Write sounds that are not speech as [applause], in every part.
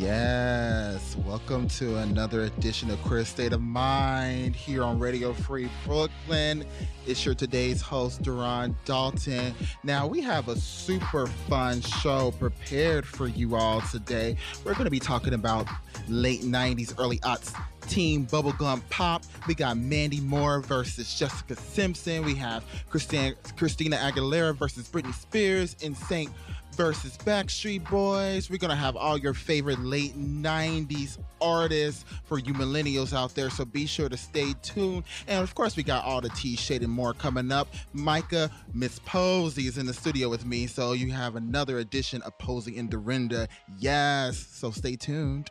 Yes, welcome to another edition of Queer State of Mind here on Radio Free Brooklyn. It's your today's host, Duran Dalton. Now, we have a super fun show prepared for you all today. We're going to be talking about late 90s, early aughts teen bubblegum pop. We got Mandy Moore versus Jessica Simpson. We have Christina, Christina Aguilera versus Britney Spears. NSYNC versus Backstreet Boys. We're going to have all your favorite late 90s artists for you millennials out there. So be sure to stay tuned. And of course, we got all the T shade and more coming up. Micah Miss Posey is in the studio with me. So you have another edition of Posey and Dorinda. Yes. So stay tuned.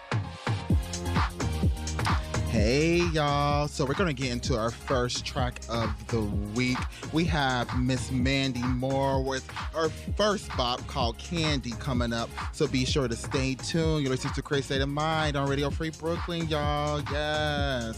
Hey y'all. So we're to get into our first track of the week. We have Miss Mandy Moore with her first bop called Candy coming up. So be sure to stay tuned. You're listening to Crazy State of Mind on Radio Free Brooklyn, y'all. Yes.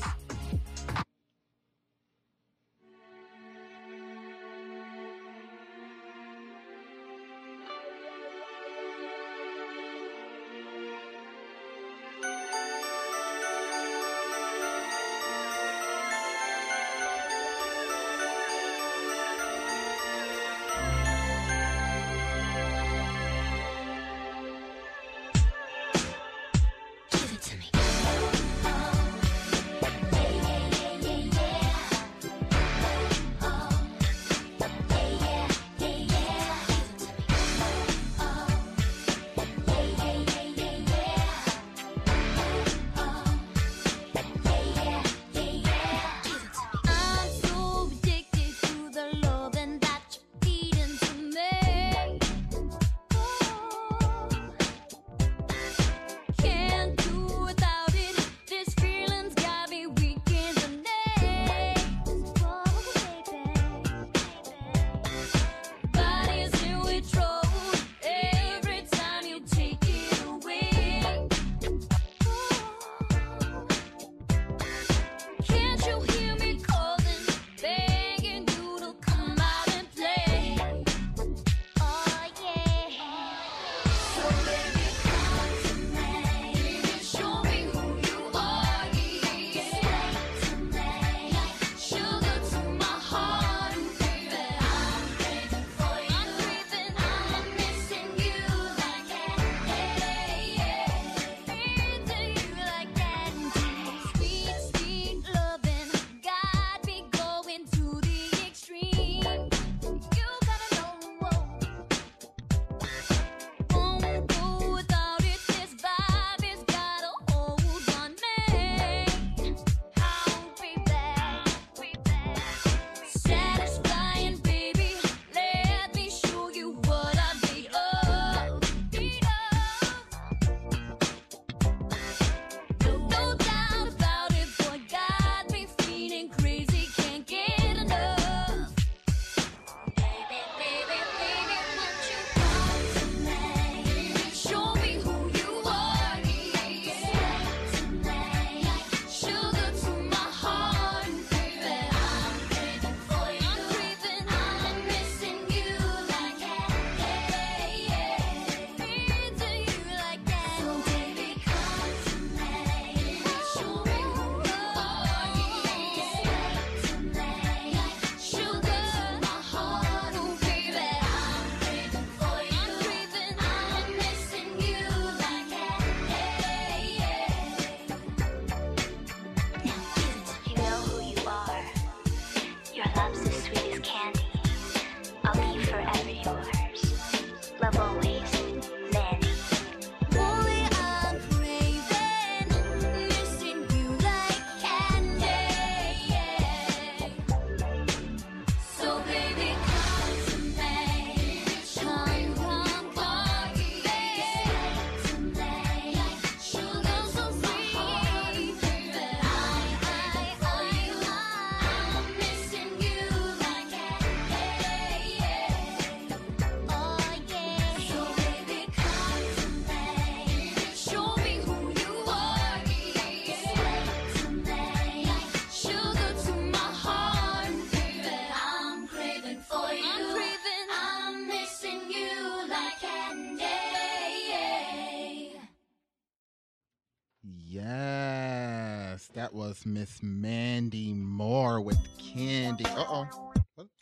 That was Miss Mandy Moore with Candy. Uh oh.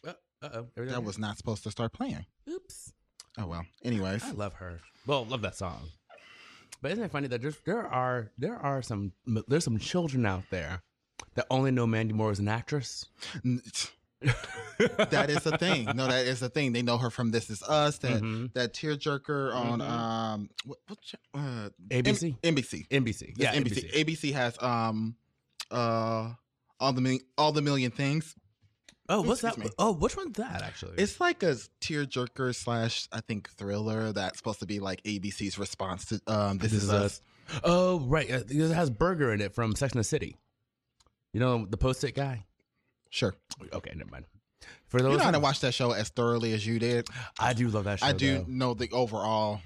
Uh oh. That was not supposed to start playing. Oops. Oh well. Anyways. I love her. Well, love that song. But isn't it funny that there's, there are there are some there's some children out there that only know Mandy Moore as an actress? that is the thing. No, that is the thing. They know her from This Is Us, that Mhm. that tearjerker on Mhm. um what, what uh, ABC? M- NBC. NBC. Yeah, NBC. NBC. ABC has um uh all the Mil- all the million things. Oh, what's that? Me. Oh, which one's that actually? It's like a tearjerker slash I think thriller that's supposed to be like ABC's response to um This, Is, Us. Oh, right. uh, It has Berger in it from Sex and the City. You know the post-it guy. Sure. Okay, never mind. For You those, know, I didn't watch that show as thoroughly as you did. I do love that show. I do though. know the overall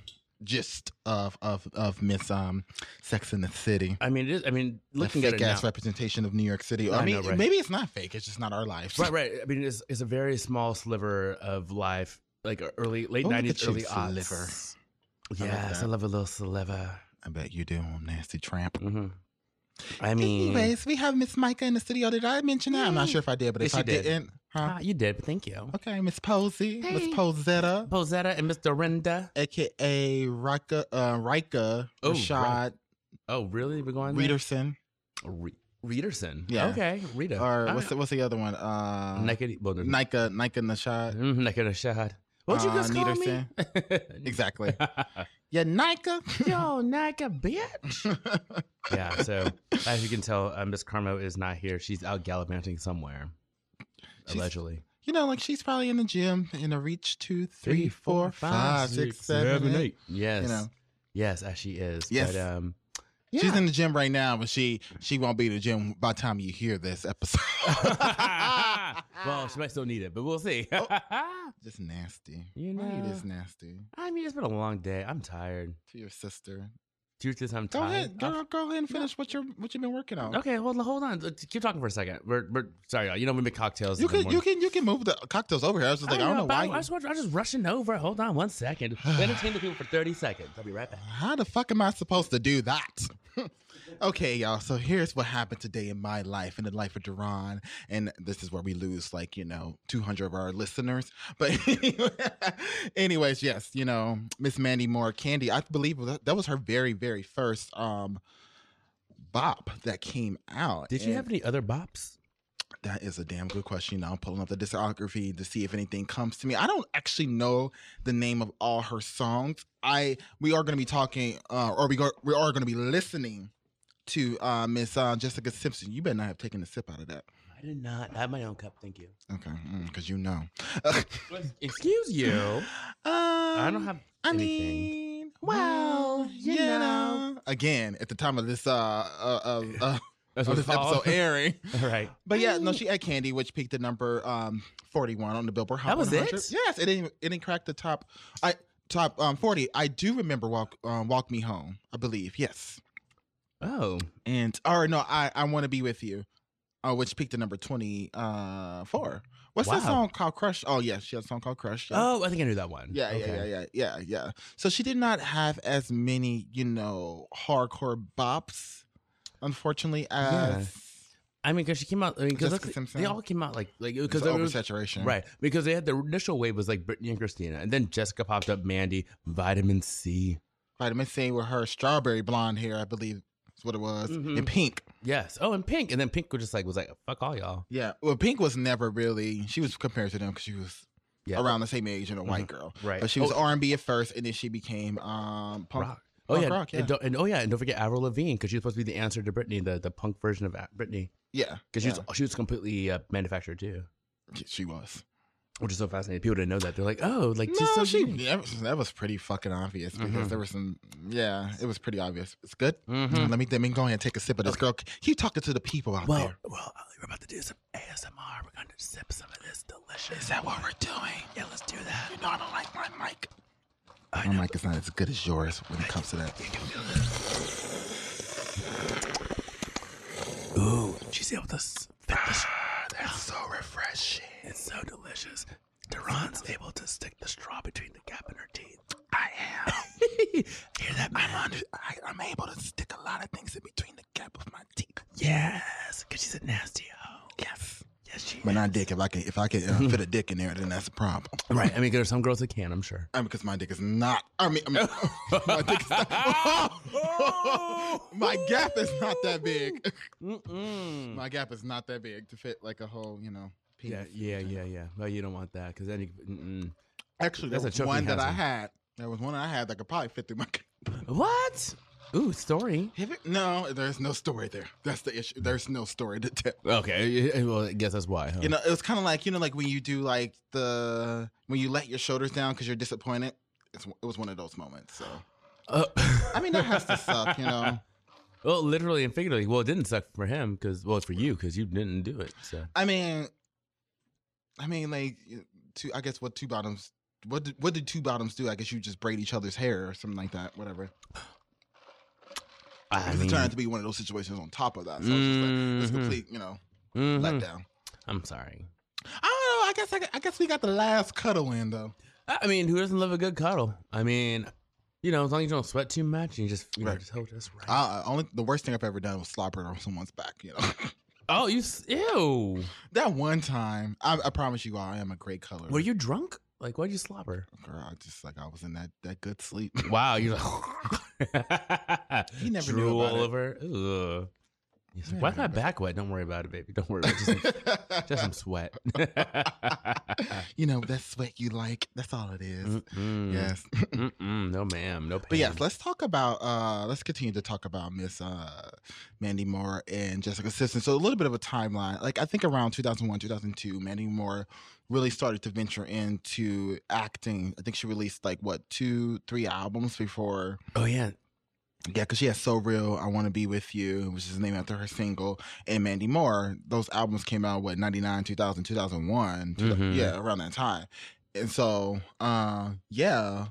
gist of of of Miss um Sex in the City. I mean, it is, I mean, The looking at fake it ass now, representation of New York City. I, I mean, know, right. maybe it's not fake. It's just not our lives. right, right. I mean, it's, it's a very small sliver of life, like early, late nineties, early aughts. sliver. I Yes, I that. love a little sliver. I bet you do, nasty tramp. hmm I mean, Anyways, we have Miss Micah in the studio. Did I mention that? I'm not sure if I did, but if I did. didn't, huh? ah, you did, but thank you. Okay, Miss Posey, Miss Posetta, Posetta and Mr. Renda. aka Rika, uh, Rika Oh, Rashad Oh, really? We're going there? Reederson, Re- Reederson. Yeah. Okay, Rita. or what's the, what's the other one? Uh, Naked. Well, there's- Nika Nika Nashad. Mm, naked a shot. What'd you Uh, just call me? [laughs] Exactly. [laughs] Yeah, Nika. [laughs] Yo, Nika, bitch. yeah. So as you can tell, uh, Miss Carmo is not here. She's out gallivanting somewhere. She's- allegedly. you know, like she's probably in the gym in a reach two, three, four, five, six, seven, eight. Yes. You know. Yes, as she is. Yes. But, um, She's in the gym right now, but she she won't be in the gym by the time you hear this episode. [laughs] well, she might still need it, but we'll see. [laughs] just nasty. You know. it is nasty I mean, it's been a long day. I'm tired. to your sister? Truth is, I'm Go tired. ahead, go, go ahead and finish what you're what you've been working on. Okay, well, hold on. Keep talking for a second. We're, we're sorry, y'all. You know we make cocktails. You can you can you can move the cocktails over here. I was just like, I, don't know but why. I, you- just, I'm just rushing over. Hold on one second. Entertain the people for 30 seconds. I'll be right back. [sighs] How the fuck am I supposed to do that? [laughs] okay, y'all. So here's what happened today in my life, in the life of Duran. And this is where we lose, like, you know, 200 of our listeners. But, [laughs] anyways, yes, you know, Miss Mandy Moore Candy, I believe that, that was her very, very first um bop that came out. Did you have any other bops? That is a damn good question. Now I'm pulling up the discography to see if anything comes to me. I don't actually know the name of all her songs. I we are going to be talking, uh, or we go, we are going to be listening to uh, Miss uh, Jessica Simpson. You better not have taken a sip out of that. I did not. I have my own cup. Thank you. Okay, because you know. Excuse you. I [laughs] I don't have I anything. mean, Well, well, you you know. know. Again, at the time of this uh, uh, uh, [laughs] uh That's of what this episode [laughs] airing. All right. But yeah, no, she had Candy, which peaked at number um 41 on the Billboard Hot That was 100. it? Yes, it didn't it didn't crack the top I top um 40. I do remember Walk um, Walk Me Home, I believe. Yes. Oh. And or no, I I want to be with you. Uh, which peaked at number 24. What's that song called Crush? Oh, yes, she had a song called Crush. yeah. Oh, I think I knew that one. Yeah, yeah, yeah, yeah, yeah, yeah. So she did not have as many, you know, hardcore bops, unfortunately, as I mean, because she came out. I mean, because they all came out like like because there was oversaturation. right because they had the initial wave was like Britney and Christina, and then Jessica popped up, Mandy, Vitamin C. Vitamin C with her strawberry blonde hair, I believe what it was, Mhm. and Pink. Yes. Oh, and Pink, and then Pink was just like was like fuck all y'all. Yeah, well, Pink was never really. She was compared to them because she was Yeah. around the same age and a white girl. Right. But she was Oh. R and B at first, and then she became um punk. rock. Oh punk yeah. rock, yeah. And, don't, and oh yeah, and don't forget Avril Lavigne because she was supposed to be the answer to Britney, the, the punk version of Britney, Yeah, because she was she was completely uh, manufactured too, she was. Which is so fascinating. People didn't know that. They're like, oh, like No, so she that was, pretty fucking obvious because Mhm. there was some. Yeah, it was pretty obvious. It's good. Mhm. Let me let me go ahead and take a sip of this, girl. Keep talking to the people out Well, there. well, we're about to do some ASMR. We're going to sip some of this delicious. Is that what we're doing? Yeah, let's do that. You know I don't like my mic. I My know. mic is not as good as yours when it comes to that. Ooh, she's able to fit the. sh- That's so refreshing. It's so delicious. Duran's able to stick the straw between the gap in her teeth. I am. [laughs] Hear that, man? I'm, under, I, I'm able to stick a lot of things in between the gap of my teeth. Yes, because she's a nasty hoe. Yes. Yes, she But not dick. If I can, if I can uh, [laughs] fit a dick in there, then that's a problem. Right. I mean, there's some girls that can, I'm sure. I mean, because my dick is not. I mean, I mean [laughs] my dick is not. my gap is not that big. Mm-mm. My gap is not that big to fit like a whole, you know. Yeah, Penis. yeah, yeah, yeah. No, you don't want that because then you. Mm-mm. Actually, there That's was a one that I had. There was one I had that could probably fit through my. [laughs] What? Ooh, story. No, there's no story there. That's the issue. There's no story to tell. Okay, well, I guess that's why. Huh? You know, it was kind of like you know, like when you do like the when you let your shoulders down because you're disappointed. It's, it was one of those moments. So Uh, I mean, that has to [laughs] suck, you know. well, literally and figuratively. Well, it didn't suck for him because well, it's for you because you didn't do it. So I mean, I mean, like two. I guess what two bottoms. What did, what did two bottoms do? I guess you just braid each other's hair or something like that. Whatever. I mean, it turned out to be one of those situations on top of that. So it's just like it's Mhm. complete, you know, mhm. letdown. I'm sorry. I don't know. I guess I, I guess we got the last cuddle in though. I mean, who doesn't love a good cuddle? I mean, you know, as long as you don't sweat too much and you just, you know, Right. just hold just right. Only the worst thing I've ever done was slobber on someone's back. You know, [laughs] oh, you, ew. that one time. I, I promise you, I am a great color. Were you drunk? Like, why'd you slobber? Girl, I just like I was in that that good sleep. Wow, you're [laughs] [laughs] like, He never knew about all it. over. Ugh. Like, Yeah, Why is my back wet? Don't worry about it, baby. Don't worry. About it. Just, some, [laughs] just some sweat. you know that sweat you like. That's all it is. Mm-mm. Yes. Mm-mm. No, ma'am. No. Pain. But yes, let's talk about uh let's continue to talk about Miss uh Mandy Moore and Jessica Simpson. So a little bit of a timeline. Like I think around 2001, 2002, Mandy Moore really started to venture into acting. I think she released like what, two, three albums before Oh yeah. Yeah, because she has So Real, I Want to Be With You, which is named after her single, and Mandy Moore. Those albums came out, what, 99, 2000, 2001. two- Mhm. Yeah, around that time. And so, uh, yeah,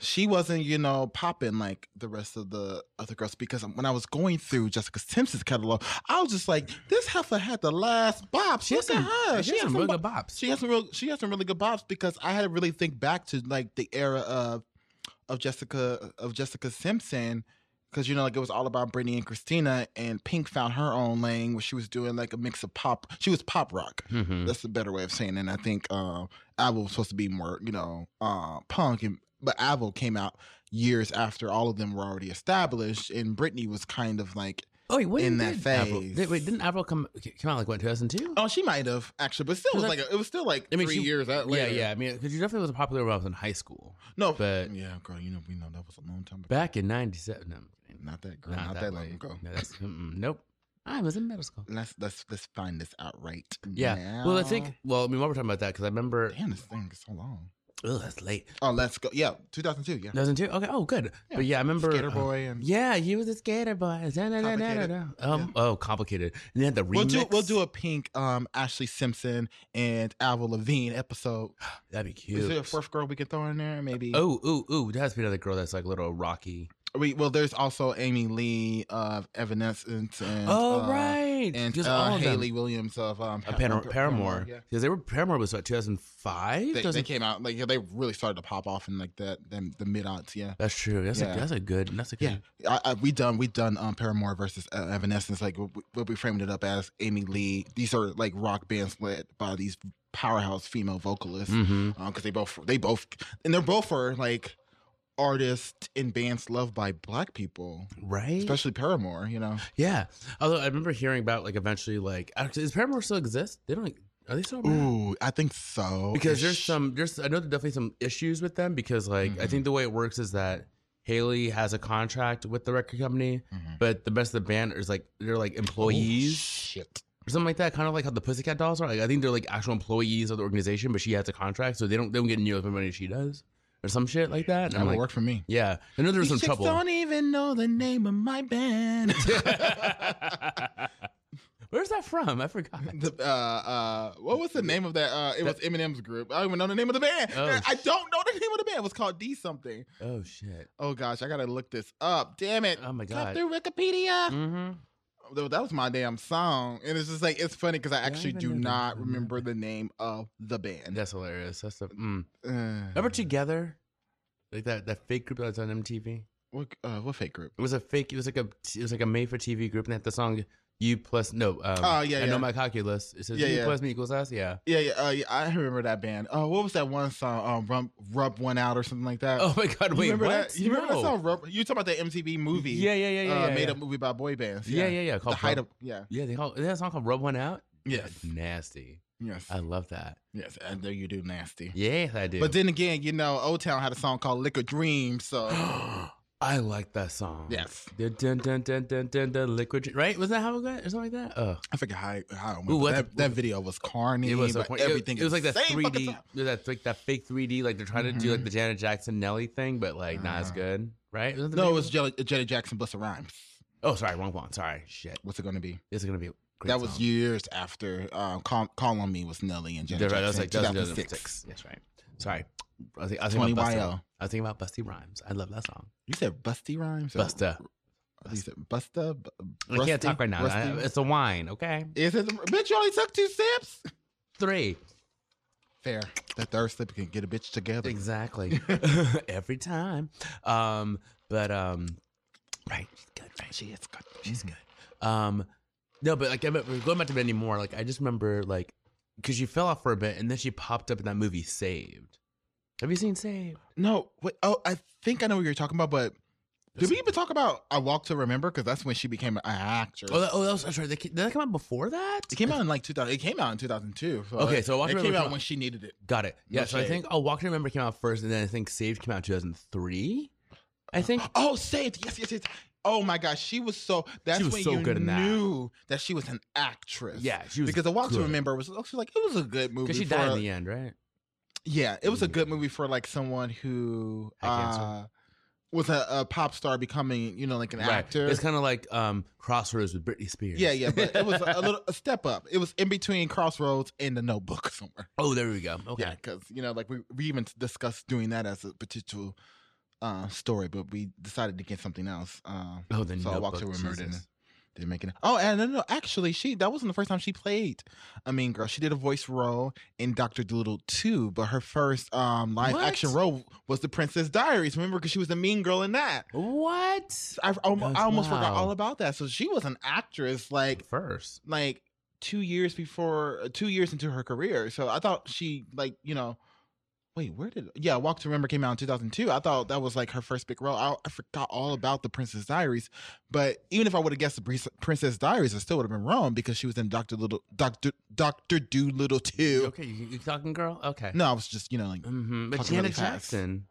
she wasn't, you know, popping like the rest of the other girls because when I was going through Jessica Simpson's catalog, I was just like, this heifer had the last bop. She has Look at some. her. She has some some real bo- good bops. she has some real she has some really good bops because I had to really think back to like the era of of Jessica of Jessica Simpson because you know like it was all about Britney and Christina and Pink found her own lane where she was doing like a mix of pop she was pop rock Mhm. that's a better way of saying it and I think uh Avril was supposed to be more you know uh punk and but Avril came out years after all of them were already established and Britney was kind of like Oh, wait, in that Avril- phase. Wait, wait, didn't Avril come come out like what 2002? oh she might have actually but still it was like a, it was still like I mean, three she- years out yeah, later yeah. I mean, because you definitely was popular when I was in high school. No, But- yeah, girl, you know we know that was a long time ago. Back in '97. No, kidding. Not that girl, not, that, long ago. No, that's, nope. I was in middle school. Let's let's let's find this out right. Yeah. Well, I think. Well, I mean, while we're talking about that, because I remember. Damn, this thing is so long. Oh, that's late. Oh, let's go. Yeah, 2002. Yeah. 2002. Okay. Oh, good. Yeah. But yeah, I remember. Skater uh, Boy and yeah, he was a skater boy. Da, da, da. Um. Oh, complicated. And then the remix. we'll do we'll do a pink um Ashley Simpson and Avril Lavigne episode. [gasps] That'd be cute. Is there a fourth girl we could throw in there? Maybe. Oh, ooh, ooh. There has to be another girl that's like a little rocky. We, well, there's also Amy Lee of Evanescence and oh, uh, right. and Just uh, all of them. Hayley Williams of um Pa- Paramore. Yeah. Because they were Paramore was what 2005. They, they came out like yeah, they really started to pop off in like the the, the mid aughts. Yeah. That's true. That's Yeah. a that's a good. That's a good. Yeah, I, I, we done we done um, Paramore versus uh, Evanescence. Like what we, we framed it up as Amy Lee. These are like rock bands led by these powerhouse female vocalists because Mm-hmm. they both they both and they're both are like artists in bands loved by black people, Right. especially Paramore. You know, Yeah. Although I remember hearing about like eventually like actually does Paramore still exist? They don't. Are they still around? ooh, I think so Because there's some there's I know there's definitely some issues with them because like I Mhm. think the way it works is that Hayley has a contract with the record company, Mhm. but the rest of the band is like they're like Oh, employees shit. or something like that. Kind of like how the Pussycat Dolls are. Like I think they're like actual employees of the organization, but she has a contract, so they don't they don't get nearly as much money as she does, or some shit like that. And That I'm would like, work for me. yeah, I know there was some These trouble. don't even know the name of my band. [laughs] [laughs] Where's that from? I forgot. The, uh, uh, what was the name of that? Uh, it was Eminem's group. I don't even know the name of the band. Oh, I don't know the name of the band. It was called D something. Oh shit. Oh gosh, I gotta look this up. Damn it! Oh my god. through Wikipedia. Mm-hmm. That was my damn song, and it's just like it's funny because I actually do not of remember the name of the band. That's hilarious. That's the. Mm. Uh, Remember 2gether? Like that that fake group that was on MTV. what? Uh, what fake group? It was a fake. It was like a. It was like a made for TV group, and they had the song U plus no. Um, Oh, yeah, I know my calculus. It says Yeah, U yeah. plus me equals us. Yeah. Yeah, yeah, uh, yeah. I remember that band. Oh, what was that one song? Um, rub, rub one out or something like that. Oh my god! you Wait, remember what? that? You remember No. that song? Rub, you talking about the MTV movie? Yeah, yeah, yeah, yeah. uh, yeah, made yeah. a movie about boy bands. Yeah, yeah, yeah. The Called height Rub- of yeah. Yeah, they call. That song called "Rub One Out"? Yes. That's nasty. Yes. I love that. yes. And there you do nasty. Yes, I do. But then again, you know, O Town had a song called Liquid Dream. So [gasps] [gasps] I like that song. yes, Dun, dun, dun, dun, dun, dun, dun, liquid. Right? Was that how it went or something like that? Oh, I forget how how it went. Ooh, what that, the- that video was corny. it was so corny. It- everything. It, was like that the same fucking 3D. It was that like that fake 3D. Like they're trying to do like the Janet Jackson Nelly thing, but like not as Uh, good. Right? No, it was Jelly, Jetty Jackson, Busta Rhymes. Oh, sorry, wrong one. Sorry, shit. What's it going to be? Is gonna be that was years after um, Call, Call on Me was Nelly and Janet That's right. That was Jackson. like that was 2006. 2006. That's right. Sorry. I was, thinking- I was thinking about Busta. YL. I was thinking about Busty Rhymes. I love that song. You said Busty Rhymes? or- Busta. You said Busta? Bu- I can't Rusty? talk right now. I- it's a wine. Okay. Is it? Bitch, you only took two sips? Three. Fair. That third sip can get a bitch together. Exactly. [laughs] [laughs] Every time. Um, but um, right. She's good. Right. She is good. She's good. Um, no, but like I remember- going back to Benny Moore, like I just remember like because she fell off for a bit and then she popped up in that movie Saved. Have you seen Saved? No, wait. Oh, I think I know what you're talking about, but did we even talk about A Walk to Remember? Because that's when she became an actress. Oh, that, oh, that was, that's right. They, did that come out before that? it came out in like 2000. It came out in 2002. So Okay, so I Walk it came out when she needed it. Got it. Yeah. No so I think oh, Walk to Remember came out first, and then I think Saved came out in 2003. I think. Oh, saved. Yes, yes, yes. Oh my gosh, she was so. That's was when so you good in that. knew that she was an actress. Yeah, she was because the Walk to good. Remember was actually like it was a good movie. Because she for, died in the end, right? Yeah, it was a good movie for like someone who Had cancer. uh, was a, a pop star becoming, you know, like an right. actor. It's kind of like um, Crossroads with Britney Spears. yeah, yeah, but it was a, a little a [laughs] step up. It was in between Crossroads and The Notebook somewhere. oh, there we go. Okay. Yeah, because you know, like we we even discussed doing that as a potential uh story, but we decided to get something else. Uh, Oh, the so I walked to Notebook, remember didn't, didn't make it. Oh, and no, no, actually, she that wasn't the first time she played a mean girl. She did a voice role in Doctor Dolittle too, but her first um live What? action role was The Princess Diaries. Remember, because she was the mean girl in that. What? I, I, I almost forgot all about that. So she was an actress, like First. like two years before, uh, two years into her career. So I thought she like you know. Wait, where did yeah? Walk to Remember came out in 2002. I thought that was like her first big role. I, I forgot all about the Princess Diaries, but even if I would have guessed the Princess Diaries, I still would have been wrong because she was in Doctor Little Doctor Doctor Doolittle too. Okay, you, you talking girl? Okay. No, I was just you know like Mm-hmm. But Talking really Jackson.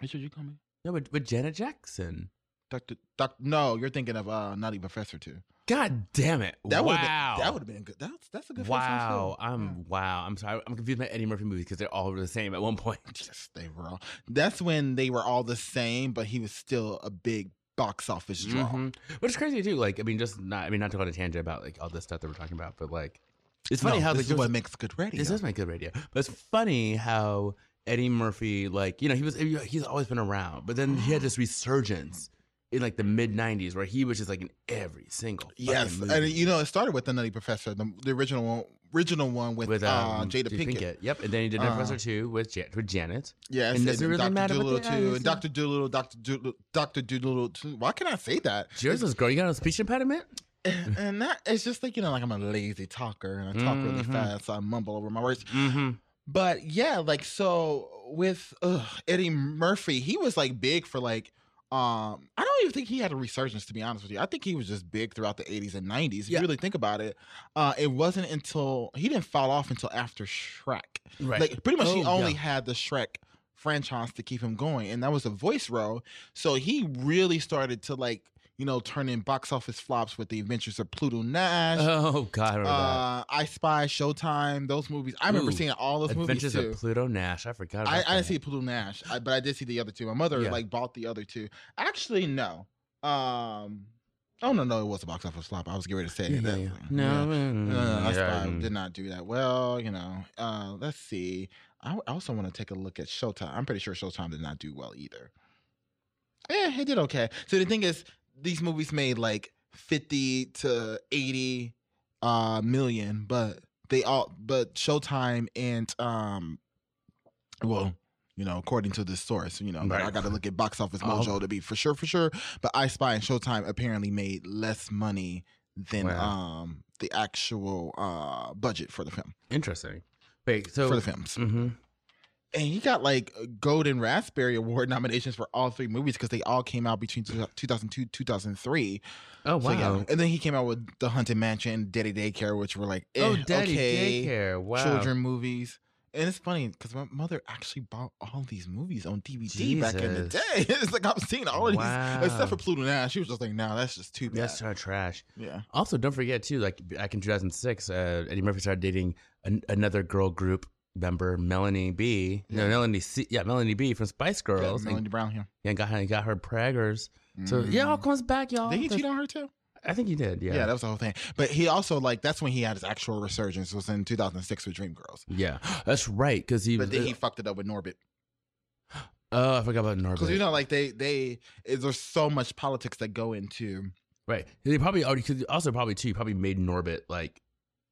what should you call me? No, but, but Janet Jackson. Doctor Doc. No, you're thinking of uh Naughty Professor too. God damn it! That would wow. that would have been good. That's that's a good. Wow. I'm wow. I'm sorry. I'm confused by Eddie Murphy movies because they're all the same at one point. [laughs] Yes, they were all. That's when they were all the same, but he was still a big box office draw. Mhm. Which is crazy too. Like, I mean, just not. I mean, not to go on a tangent about like all this stuff that we're talking about, but like, it's funny No, how this like, is was- what makes good radio. This does make good radio. But it's funny how Eddie Murphy, like, you know, he was he's always been around, but then he had this resurgence in like the mid '90s where he was just like in every single yes, movie. and you know it started with the Nutty Professor, the, the original one, original one with, with uh, um, Jada Jada Pinkett. Yep, and then he did Uh, Professor Two with Jan- with Janet. Yes, And does it really Dr. matter Doolittle too, and Doctor Doolittle, Doctor Doolittle, Doctor Doolittle too. Why can I say that? Is girl. You got a speech impediment? And, and that it's just like you know, like I'm a lazy talker and I talk really Mhm. fast, so I mumble over my words. Mm-hmm. But yeah, like so with ugh, Eddie Murphy, he was like big for like um I don't even think he had a resurgence to be honest with you. I think he was just big throughout the 80s and 90s. If Yeah. you really think about it. Uh it wasn't until he didn't fall off until after Shrek. Right. Like pretty much he Oh, only yeah. had the Shrek franchise to keep him going and that was a voice role. So he really started to like, you know, turning box office flops with the Adventures of Pluto Nash. Oh God, I uh, I Spy, Showtime, those movies. I remember Ooh, seeing all those movies Adventures too. of Pluto Nash. I forgot. About I, I didn't see Pluto Nash, I, but I did see the other two. My mother Yeah. like bought the other two. Actually, no. Um, oh no, no, it was a box office flop. I was getting ready to say Yeah, that. yeah, yeah. Yeah. No, No, no, no, yeah, Spy mm. did not do that well. You know, uh, let's see. I I also want to take a look at Showtime. I'm pretty sure Showtime did not do well either. Yeah, it did okay. So the thing is, these movies made like 50 to 80 uh million, but they all but Showtime and um well, you know, according to this source, you know, but I got to look at Box Office Oh. Mojo to be for sure, for sure. But I Spy and Showtime apparently made less money than Wow. um the actual uh budget for the film Interesting. Wait, so for the films. hmm And he got like Golden Raspberry Award [laughs] nominations for all three movies because they all came out between 2002 2003. Oh wow. So, yeah. And then he came out with The Haunted Mansion, Daddy Daycare, which were like eh, oh, Daddy okay Daycare. Wow. children movies. And it's funny because my mother actually bought all these movies on DVD back in the day. [laughs] It's like I've seen all of Wow. these, except for Pluto Now. She was just like, "No, that's just too bad." That's kind of trash. yeah. Also, don't forget too, like back in 2006, uh, Eddie Murphy started dating an, another girl group member, Melanie B. No, Melanie C. Yeah, Melanie B. from Spice yeah Girls, Melanie and, Brown here. and got her got her preggers. So mm. yeah, it all comes back, y'all. Did he The- cheat on her too? I think he did. Yeah. Yeah. that was the whole thing. But he also like that's when he had his actual resurgence. Was in 2006 with Dreamgirls. Yeah, that's right. Because he. But then he uh, fucked it up with Norbit. oh, I forgot about Norbit. Because you know, like they they there's so much politics that go into. right? They probably already. Cause also probably too. Probably made Norbit like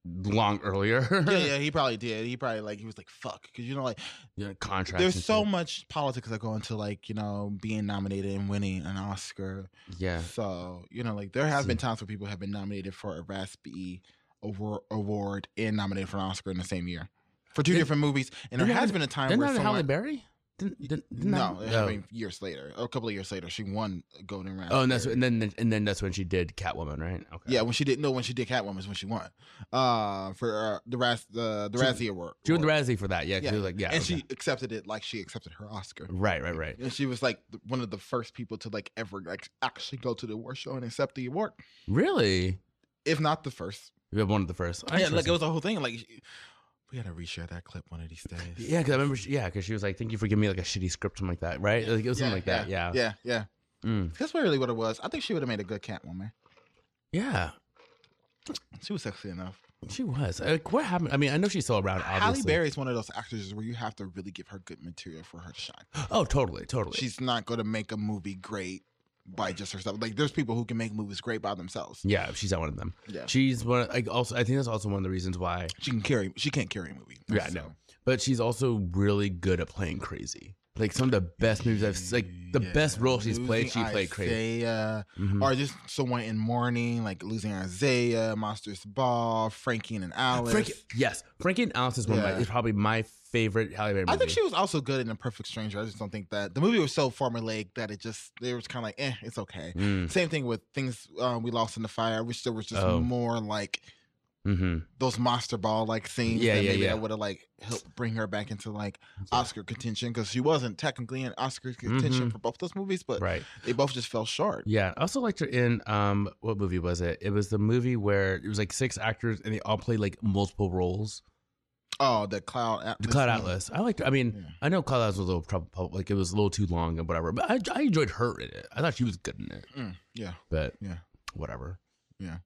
long earlier. yeah, [laughs] yeah, he probably did. He probably like he was like fuck because you know like yeah, contracts. there's so shit. much politics that go into like you know being nominated and winning an Oscar. Yeah. So you know like there have been times where people have been nominated for a Raspy award, and nominated for an Oscar in the same year for two Didn't- different movies. And there has been a time where someone, Halle Berry? Didn't, didn't, didn't no, that, it oh. years later, a couple of years later, she won Golden Raspberry. Oh, and that's and then and then that's when she did Catwoman, right? Okay. yeah, when she did no, when she did Catwoman is when she won, uh, for uh, the Raz the the She- Razzie Award. She won the. Razzie for that. Yeah. 'cause Yeah, She was like, yeah. and okay. she accepted it like she accepted her Oscar. Right, right, right. And she was like one of the first people to like ever like actually go to the award show and accept the award, Really? if not the first. We have one of the first. Yeah, like it was a whole thing. Like we gotta reshare that clip one of these days. Yeah, because I remember. She, yeah, because she was like, "Thank you for giving me like a shitty script, something like that." Right? Like, it was something like that. Yeah. yeah, yeah. Mm. That's really what it was. I think she would have made a good Catwoman. Yeah. She was sexy enough. She was. Like, what happened? I mean, I know she's still around. Halle Obviously. Berry is one of those actresses where you have to really give her good material for her to shine. Oh, totally, totally. She's not going to make a movie great by just herself. Like there's people who can make movies great by themselves. yeah, she's not one of them. Yeah, She's one. Of, like also, I think that's also one of the reasons why. she can carry. She can't carry a movie. Yeah, So- no. But she's also really good at playing crazy. Like some of the best movies I've like the Yeah. best role she's played. She Losing played crazy. Isaiah, Mhm. or just someone in mourning, like losing Isaiah, Monsters Ball, Frankie and Alice. Frankie, yes, Frankie and Alice is one of my is probably my favorite Halle Berry movie. I think she was also good in A Perfect Stranger. I just don't think that the movie was so formulaic that it just it was kind of like, eh, it's okay. Mm, Same thing with things uh, we lost in the fire. I wish there was just Oh. more like mhm. those monster ball like scenes. Yeah, that yeah, maybe yeah. That would have like helped bring her back into like Oscar contention because she wasn't technically in Oscar contention Mhm. for both those movies, but Right. they both just fell short. Yeah. I also liked her in um what movie was it? It was the movie where it was like six actors and they all played like multiple roles. Oh, the Cloud Atlas. The Cloud. Atlas. I liked. I mean, Yeah. I know Cloud Atlas was a little trouble, like it was a little too long and whatever. But I, I enjoyed her in it. I thought she was good in it. Mm, yeah, But Yeah. whatever. Yeah.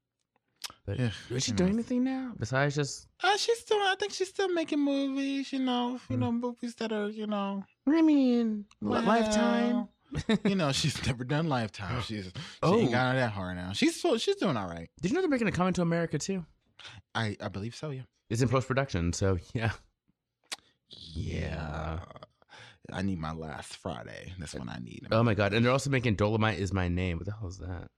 But yeah. is she doing anything now besides just? Uh, she's still. I think she's still making movies. You know, you Mm. know, movies that are you know, I mean, well, Lifetime. [laughs] you know, [laughs] she's never done Lifetime. She's she Oh. ain't got that hard now. She's so- she's doing all right. Did you know they're making a Coming to America too? I I believe so. Yeah. It's in post production, so yeah. Yeah. I need my last Friday. That's when I need. Oh my god! And they're also making Dolemite is my name. What the hell is that?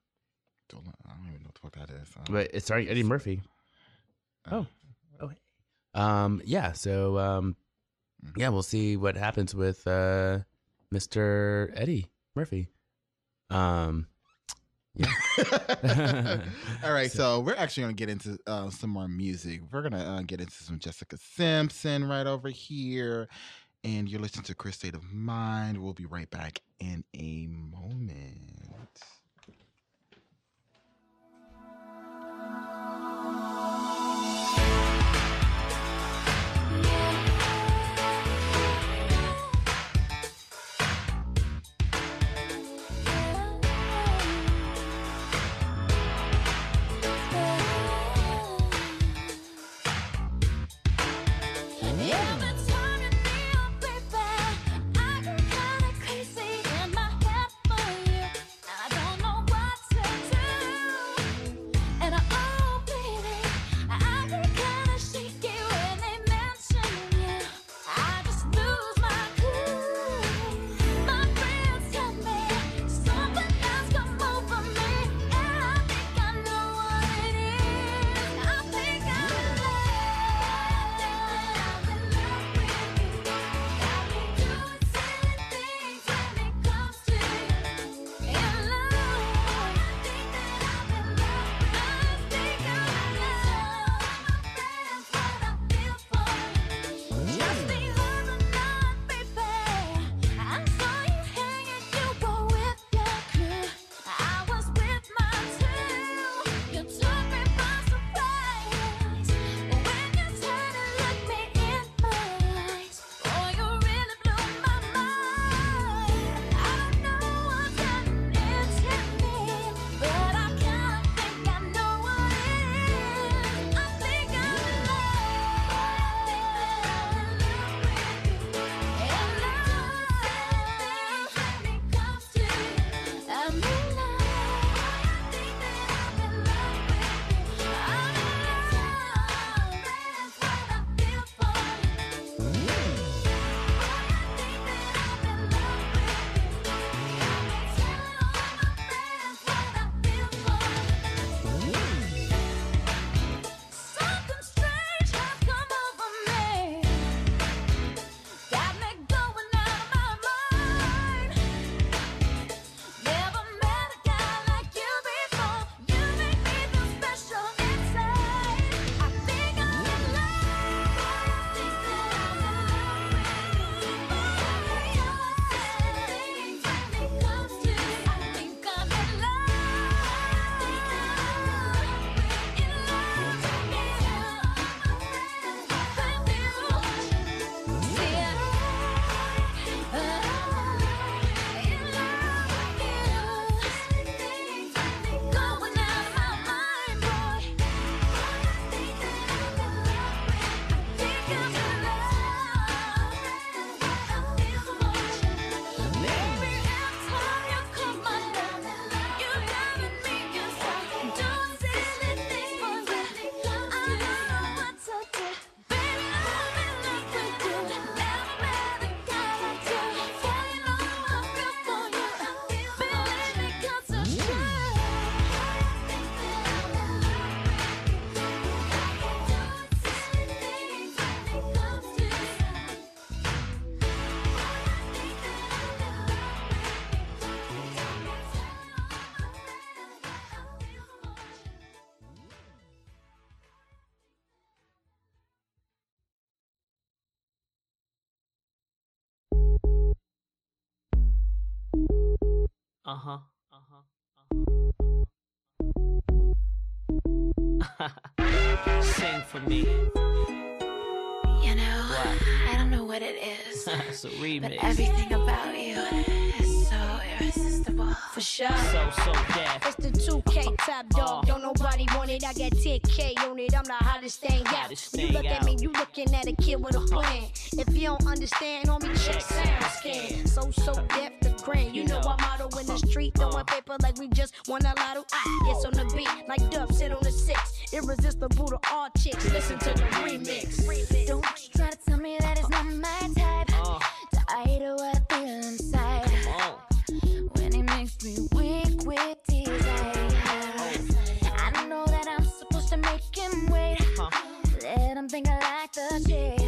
Don't- I don't even know what the fuck that is. But it's starring Eddie Murphy. uh, Oh. Um. Yeah. So. Um. Mhm. Yeah. We'll see what happens with uh, Mr. Eddie Murphy. Um. yeah. [laughs] All right, so we're actually going to get into uh, some more music. We're going to uh, get into some Jessica Simpson right over here. And you're listening to Chris State of Mind. We'll be right back in a moment. Uh huh. Uh huh. Sing for me. You know, what? I don't know what it is. [laughs] it's a remix. But everything about you is so irresistible. For sure. So, so dead. It's the 2K top dog it, I got 10K on it, I'm the hottest thing out. When You look at me, you looking at a kid with a plan. If you don't understand, homie, check sound scan. So, so deaf to grand. You know I motto in the street, throwing paper like we just won a lotto. I gets on the beat, like Dub sit on the six. Irresistible to all chicks, listen to the remix. Don't try to tell me that it's not my type. I do I feel inside. When it makes me weak with desire. them wait. Huh. Let them think I like the shit.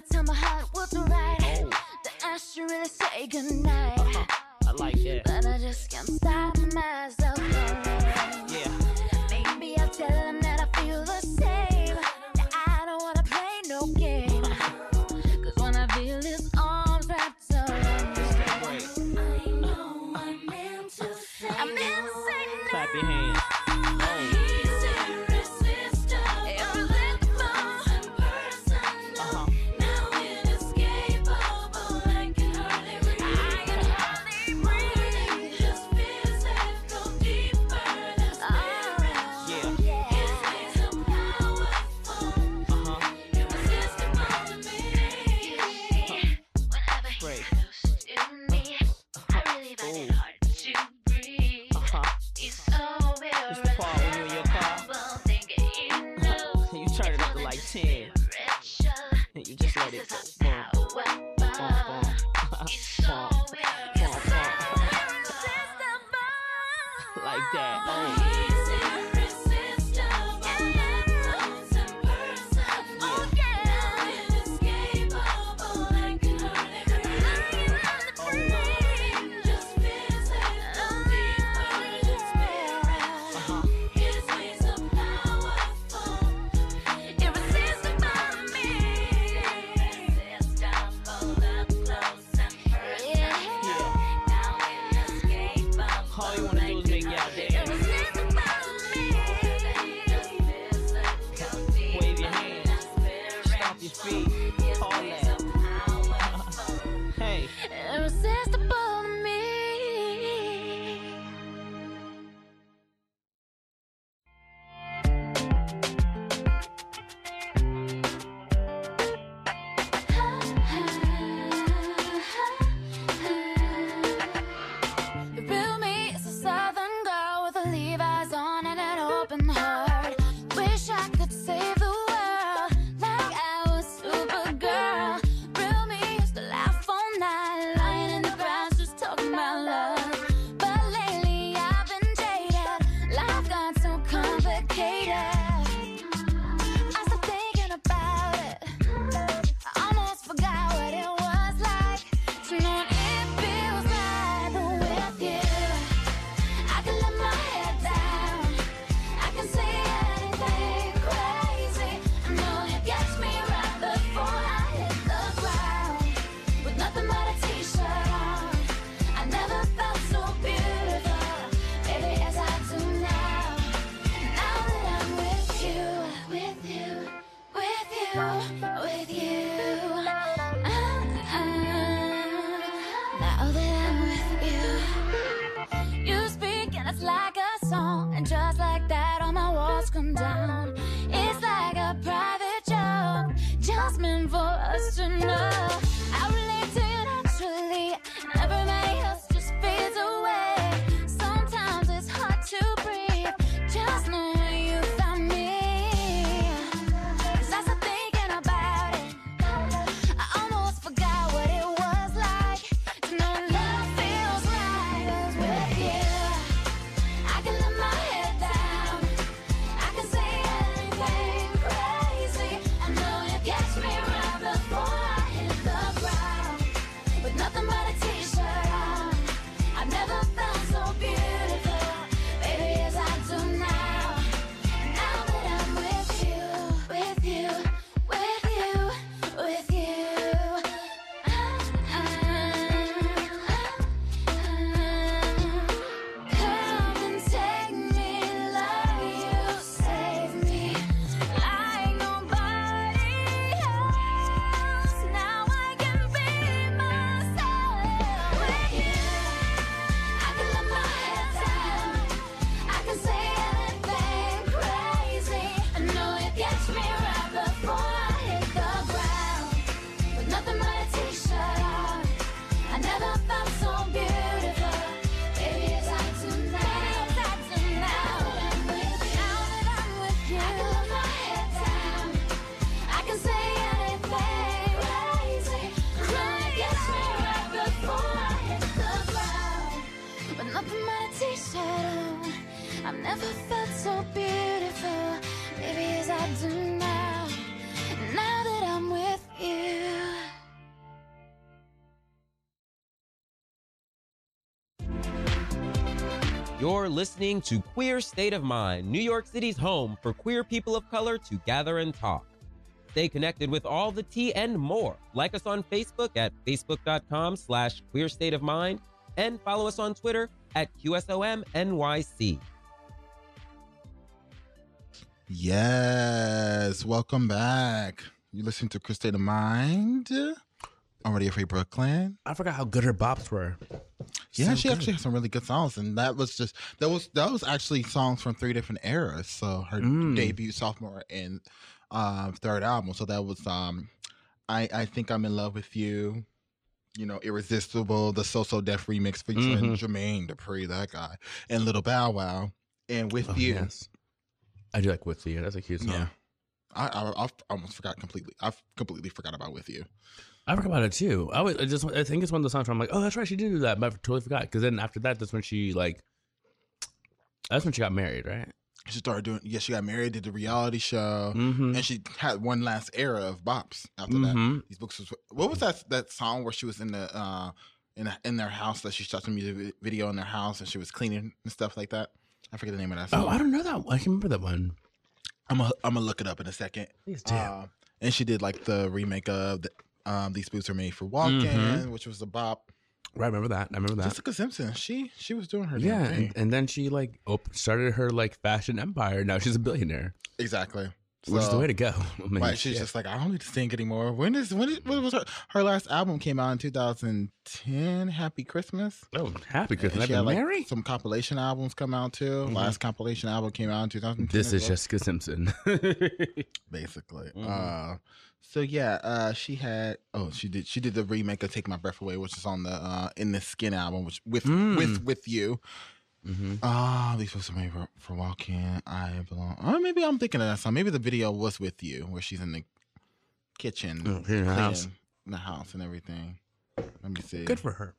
gotta tell my heart what's right. Oh. That I should really say goodnight. You're listening to Queer State of Mind, New York City's home for queer people of color to gather and talk. Stay connected with all the tea and more. Like us on Facebook at facebook.com slash queer state of mind and follow us on Twitter at QSOMNYC. Yes, welcome back. You listen to Queer State of Mind Radio Free Brooklyn. I forgot how good her bops were. Yeah, So she good. actually has some really good songs, and that was just that was that was actually songs from three different eras. So her Mm. debut, sophomore, and um, third album. So that was um, I I think I'm in love with you. You know, irresistible, the So So Def remix featuring Mhm. Jermaine Dupri, that guy, and Little Bow Wow, and with Oh, you. yes. I do like with you. That's a cute song. Yeah. I, I I almost forgot completely. I've completely forgot about with you. I forgot about it too. I was I just I think it's one of the songs where I'm like, oh, that's right, she did do that, but I totally forgot. Because then after that, that's when she like, that's when she got married, right? She started doing. Yeah, she got married, did the reality show, Mm-hmm. and she had one last era of bops after that. Mhm. These books was what was that that song where she was in the uh in in their house that she shot the music video in their house and she was cleaning and stuff like that. I forget the name of that song. Oh, I don't know that. one. I can remember that one. I'm gonna I'm gonna look it up in a second. Please do. Uh, and she did like the remake of the, um these boots are made for walking, Mhm. which was a bop. right, I remember that. I remember that. Jessica Simpson, she she was doing her yeah, thing. and, and then she like op- started her like fashion empire. Now she's a billionaire, exactly. which is the way to go. [laughs] I mean, Right, she's shit. just like, I don't need to sing anymore. When is when, is, when was her her last album came out in 2010? Happy Christmas. oh happy Christmas. she had like married. some compilation albums come out too. Mhm. Last compilation album came out in 2010. This is well, Jessica Simpson. [laughs] basically. Mhm. Uh, so yeah, uh, she had oh she did she did the remake of Take My Breath Away, which is on the uh In This Skin album, which with Mm. with with you. hmm Ah, these was made for, for walking. I belong. Or maybe I'm thinking of that song. Maybe the video was with you, where she's in the kitchen, Oh, cleaning the house. cleaning the house and everything. Let me see. Good for her.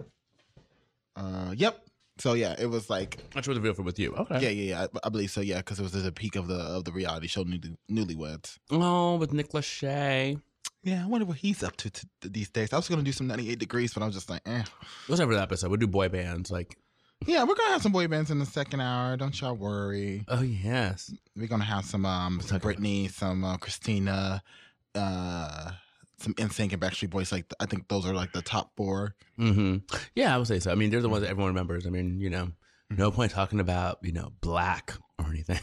Uh, yep. So yeah, it was like That's what the for with you. Okay. yeah, yeah, yeah. I, I believe so. Yeah, because it was at the peak of the of the reality show, Newly, Newlyweds. Oh, with Nick Lachey. Yeah, I wonder what he's up to, t- these days. I was gonna do some 98 degrees, but I was just like, eh. What's over that episode? We'll do boy bands. Like, Yeah, we're gonna have some boy bands in the second hour. Don't y'all worry. oh yes. We're gonna have some um some. Britney, some uh, Christina, uh, some NSYNC and Backstreet Boys. Like I think those are like the top four. hmm Yeah, I would say so. I mean, they're the ones that everyone remembers. I mean, you know, mm-hmm. no point talking about you know Blaque or anything.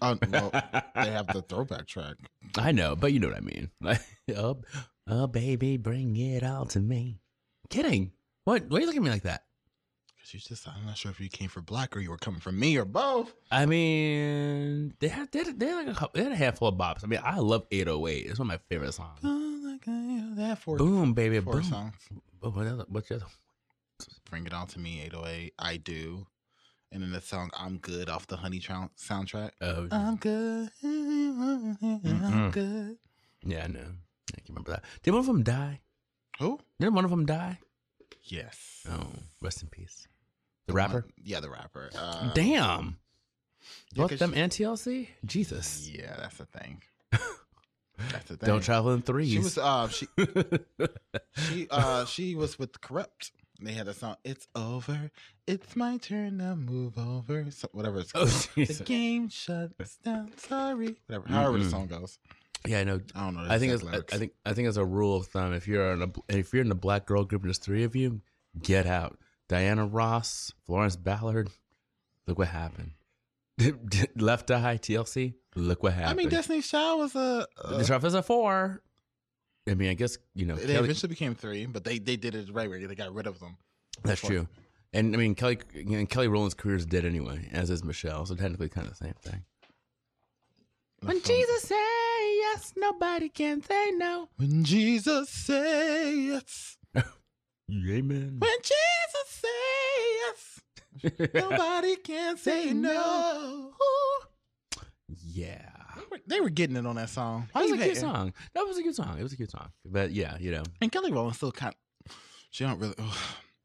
Oh, [laughs] well, they have the throwback track. I know, but you know what I mean. [laughs] Like, oh, oh, baby, bring it all to me. Kidding. What? Why are you looking at me like that? Cause you just I'm not sure if you came for Blaque or you were coming from me or both. I mean, they had they had, they had like a couple, they had a handful of bops. I mean, I love 808. It's one of my favorite songs. Uh, Have four, Boom, baby, four boom. songs. Oh, what else? What's the other? Bring it on to me, 808. I do. And then the song I'm Good off the Honey soundtrack. Oh, I'm good. I'm good. yeah, I know. I can remember that. Did one of them die? Who? Did one of them die? Yes. Oh, rest in peace. The, The rapper. one- yeah, the rapper. Uh, Damn. Both them she- and TLC. Jesus. Yeah, that's the thing. The. Don't travel in threes. She was uh she [laughs] she uh she was with Kurupt. They had a song. It's over. It's my turn to move over. So, whatever it's Oh, called. [laughs] Jesus. the game shuts down. Sorry. Whatever. However the Mm-mm. song goes. yeah, I know. I don't know. I think it's, I. I think I think as a rule of thumb, if you're in a if you're in a black girl group and there's three of you, get out. Diana Ross, Florence Ballard, look what happened. [laughs] Left Eye, TLC, look what happened. I mean, Destiny's Child was a. Uh, the Trump is a four. I mean, I guess you know they Kelly, eventually became three, but they they did it right where they got rid of them. that's four. true. And I mean, Kelly you know, Kelly Rowland's career is dead anyway, as is Michelle. So technically, kind of the same thing. When That's all. Jesus say yes, nobody can say no. When Jesus say yes. [laughs] Amen. When Jesus say yes. [laughs] Nobody can say no. Yeah. They were- They were getting it on that song. That was a cute song. That was a good song. It was a good song. But yeah, you know. And Kelly Rowland still kind. She don't really. ugh.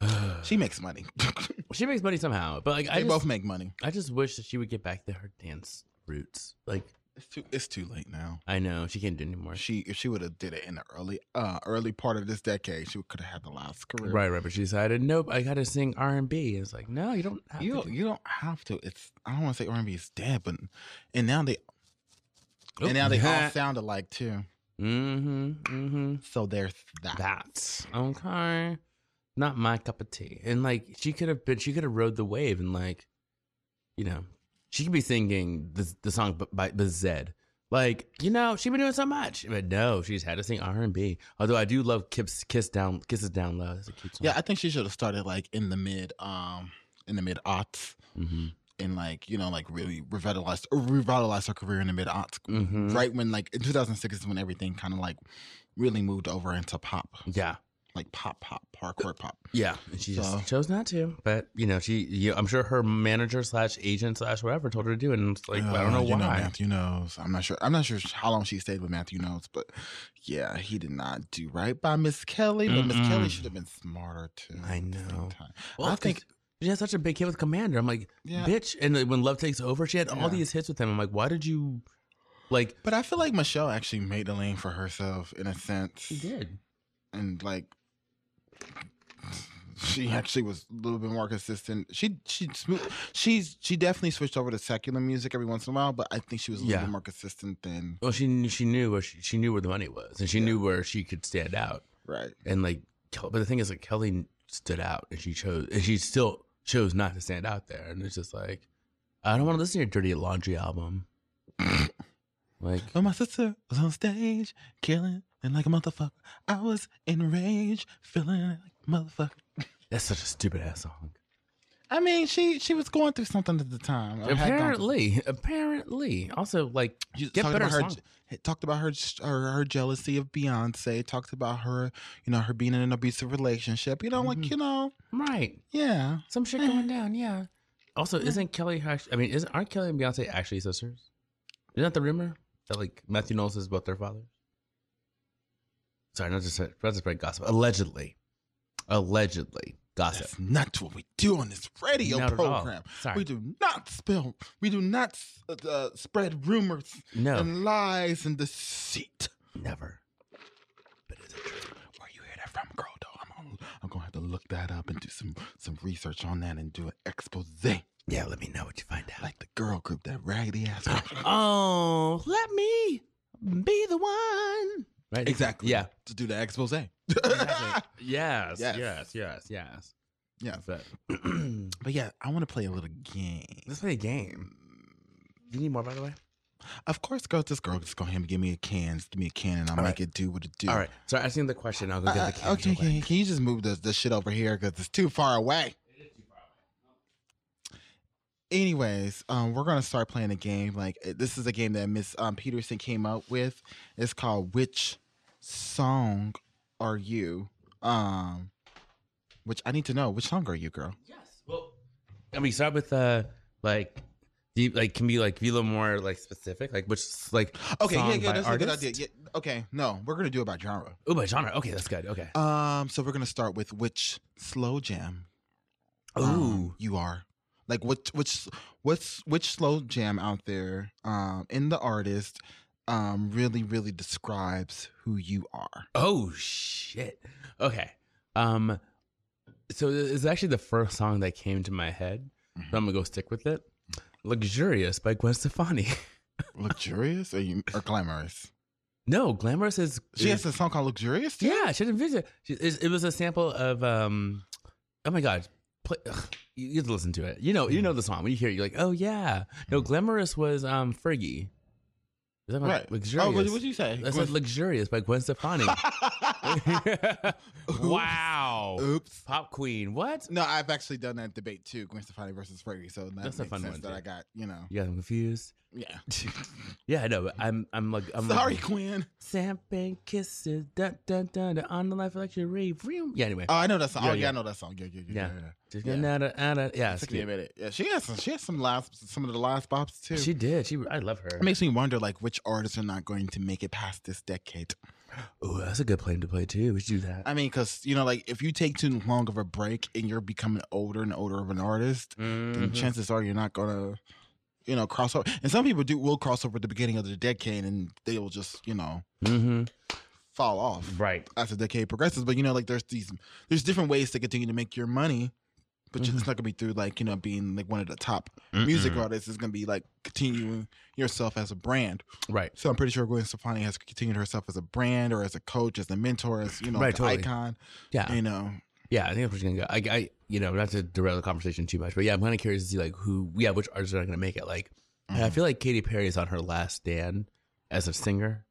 [sighs] She makes money. [laughs] she makes money somehow, but like I they just, both make money. I just wish that she would get back to her dance roots. Like It's too. It's too late now. I know she can't do it anymore. She if she would have did it in the early uh early part of this decade, she could have had the last career. Right, right. But she decided, nope, I got to sing R and B. It's like, no, you don't. Have You to don't, you don't have to. It's I don't want to say R and B is dead, but and now they Oop. and now they all [laughs] sound alike too. Mm-hmm. Mm-hmm. So there's that. That's okay. Not my cup of tea. And like she could have been, she could have rode the wave and like, you know, she could be singing the the song by the Zedd. Like you know, she's been doing so much, but no, she's had to sing R and B. Although I do love Kiss, Kiss Down, Kisses Down Low. A cute song. Yeah, I think she should have started like in the mid um in the mid aughts Mm-hmm. and like you know like really revitalized revitalized her career in the mid aughts. Mhm. Right when like in 2006 is when everything kind of like really moved over into pop, Yeah. Like pop pop hardcore pop. Yeah, and she So- just chose not to. But you know, she, you I'm sure her manager slash agent slash whatever told her to do it, and it's like I don't know Uh, you why. Know, Matthew Knowles. I'm not sure. I'm not sure how long she stayed with Matthew Knowles, but yeah, he did not do right by Miss Kelly. But Miss Kelly Mm-mm. should have been smarter too. I at the same know. time. Well, I think she had such a big hit with Commander. I'm like, Yeah. bitch. And then when Love Takes Over, she had Yeah. all these hits with him. I'm like, why did you, like? But I feel like Michelle actually made the lane for herself in a sense. She did. And like she actually was a little bit more consistent. She she she's she definitely switched over to secular music every once in a while, but I think she was a little Yeah. bit more consistent than Well, she knew she knew where she, she knew where the money was, and she knew where she could stand out. right. And like, but the thing is, like, Kelly stood out, and she chose, and she still chose not to stand out there. And it's just like, I don't want to listen to your Dirty Laundry album. [laughs] like, When my sister was on stage, killing and like a motherfucker. I was enraged, feeling like a motherfucker. [laughs] that's such a stupid ass song. I mean, she she was going through something at the time. or had gone through- Apparently, apparently. Also, like, She get talked better about her, talked about her, her her jealousy of Beyonce. Talked about her, you know, her being in an abusive relationship. You know, like mm-hmm. you know, Right. yeah. Some shit eh. going down, yeah. Also, eh. isn't Kelly I mean, isn't, aren't Kelly and Beyonce actually sisters? Isn't that the rumor? That, like, Matthew Knowles is both their fathers? Sorry, not just, not to spread gossip. Allegedly. Allegedly. Gossip. That's not what we do on this radio Not program. Sorry. We do not spill. We do not uh, spread rumors No, and lies and deceit. never. But is it true? Where you hear that from, girl? Though I'm gonna, I'm gonna have to look that up and do some some research on that and do an expose, Yeah, let me know what you find out. like the girl group, that raggedy ass. [gasps] oh, let me be the one. Right? exactly. Yeah. To do the expose. Exactly. [laughs] yes, Yes. yes, yes, yes, yeah. But [clears throat] But yeah, I want to play a little game. let's play a game. Do you need more, by the way? Of course, girl. This girl just go ahead and give me a can. Give me a can, and I'll All make right. it do what it do. All right. So asking the question, I'll go get Uh, the uh, can. okay, can, can you just move the, the shit over here because it's too far away? Anyways, um, we're gonna start playing a game. Like uh, this is a game that Miss um, Peterson came up with. It's called "Which Song Are You?" Um, which I need to know. Which song are you, girl? Yes. Well, I mean, start with uh, like, do you, like, can be like be a little more like specific, like which like Okay, yeah, yeah, that's a good idea. Yeah, okay, no, we're gonna do it by genre. Oh, by genre. Okay, that's good. Okay. Um, so we're gonna start with which slow jam Ooh. um, you are like what which what's which slow jam out there um in the artist um really really describes who you are Oh shit. Okay. Um. So it's actually the first song that came to my head. So I'm gonna go stick with it. "Luxurious" by Gwen Stefani. [laughs] luxurious or you or glamorous no, "Glamorous" is she is- has a song called luxurious too? Yeah, she didn't visit. She, it, it was a sample of um. Oh my god, play, ugh, you, you have to listen to it. You know, you know the song. When you hear it, you're like, oh yeah. No, "Glamorous" was um Fergie. Is that right Luxurious. oh what did you say I said "Luxurious" by Gwen Stefani. [laughs] [laughs] wow. oops Pop Queen. What? no i've actually done that debate too gwen stefani versus fergie so that That's a fun sense one, that too. i got you know You got them confused. yeah [laughs] Yeah, I know. But I'm, I'm like, I'm sorry like, quinn Champagne kisses, dun, dun, dun, dun, on the life of luxury. Vroom. Yeah. Anyway, oh i know that song Yeah, oh yeah, yeah. i know that song yeah yeah yeah, Yeah. yeah, yeah. just yeah. out of, out of, yeah. It took me a minute. Yeah, she has some. She has some last, some of the last bops too. She did. She, I love her. It makes me wonder, like, which artists are not going to make it past this decade. Oh, that's a good plane to play too. We should do that. I mean, because you know, like if you take too long of a break and you're becoming older and older of an artist, then Mhm. chances are you're not gonna, you know, cross over. And some people do will cross over at the beginning of the decade, and they will just, you know, Mhm. fall off Right. as the decade progresses. But you know, like there's these, there's different ways to continue to make your money. But Mm-hmm. it's not gonna be through like you know being like one of the top music Mm-mm. artists. It's gonna be like continuing yourself as a brand. Right. So I'm pretty sure Gwen Stefani has continued herself as a brand or as a coach, as a mentor, as you know, Right, totally. icon. Yeah. You know, Yeah, I think that's where gonna go. I, I, you know, not to derail the conversation too much, but yeah, I'm kind of curious to see like who, yeah, which artists are gonna make it. Like, Mm-hmm. I feel like Katy Perry is on her last stand as a singer.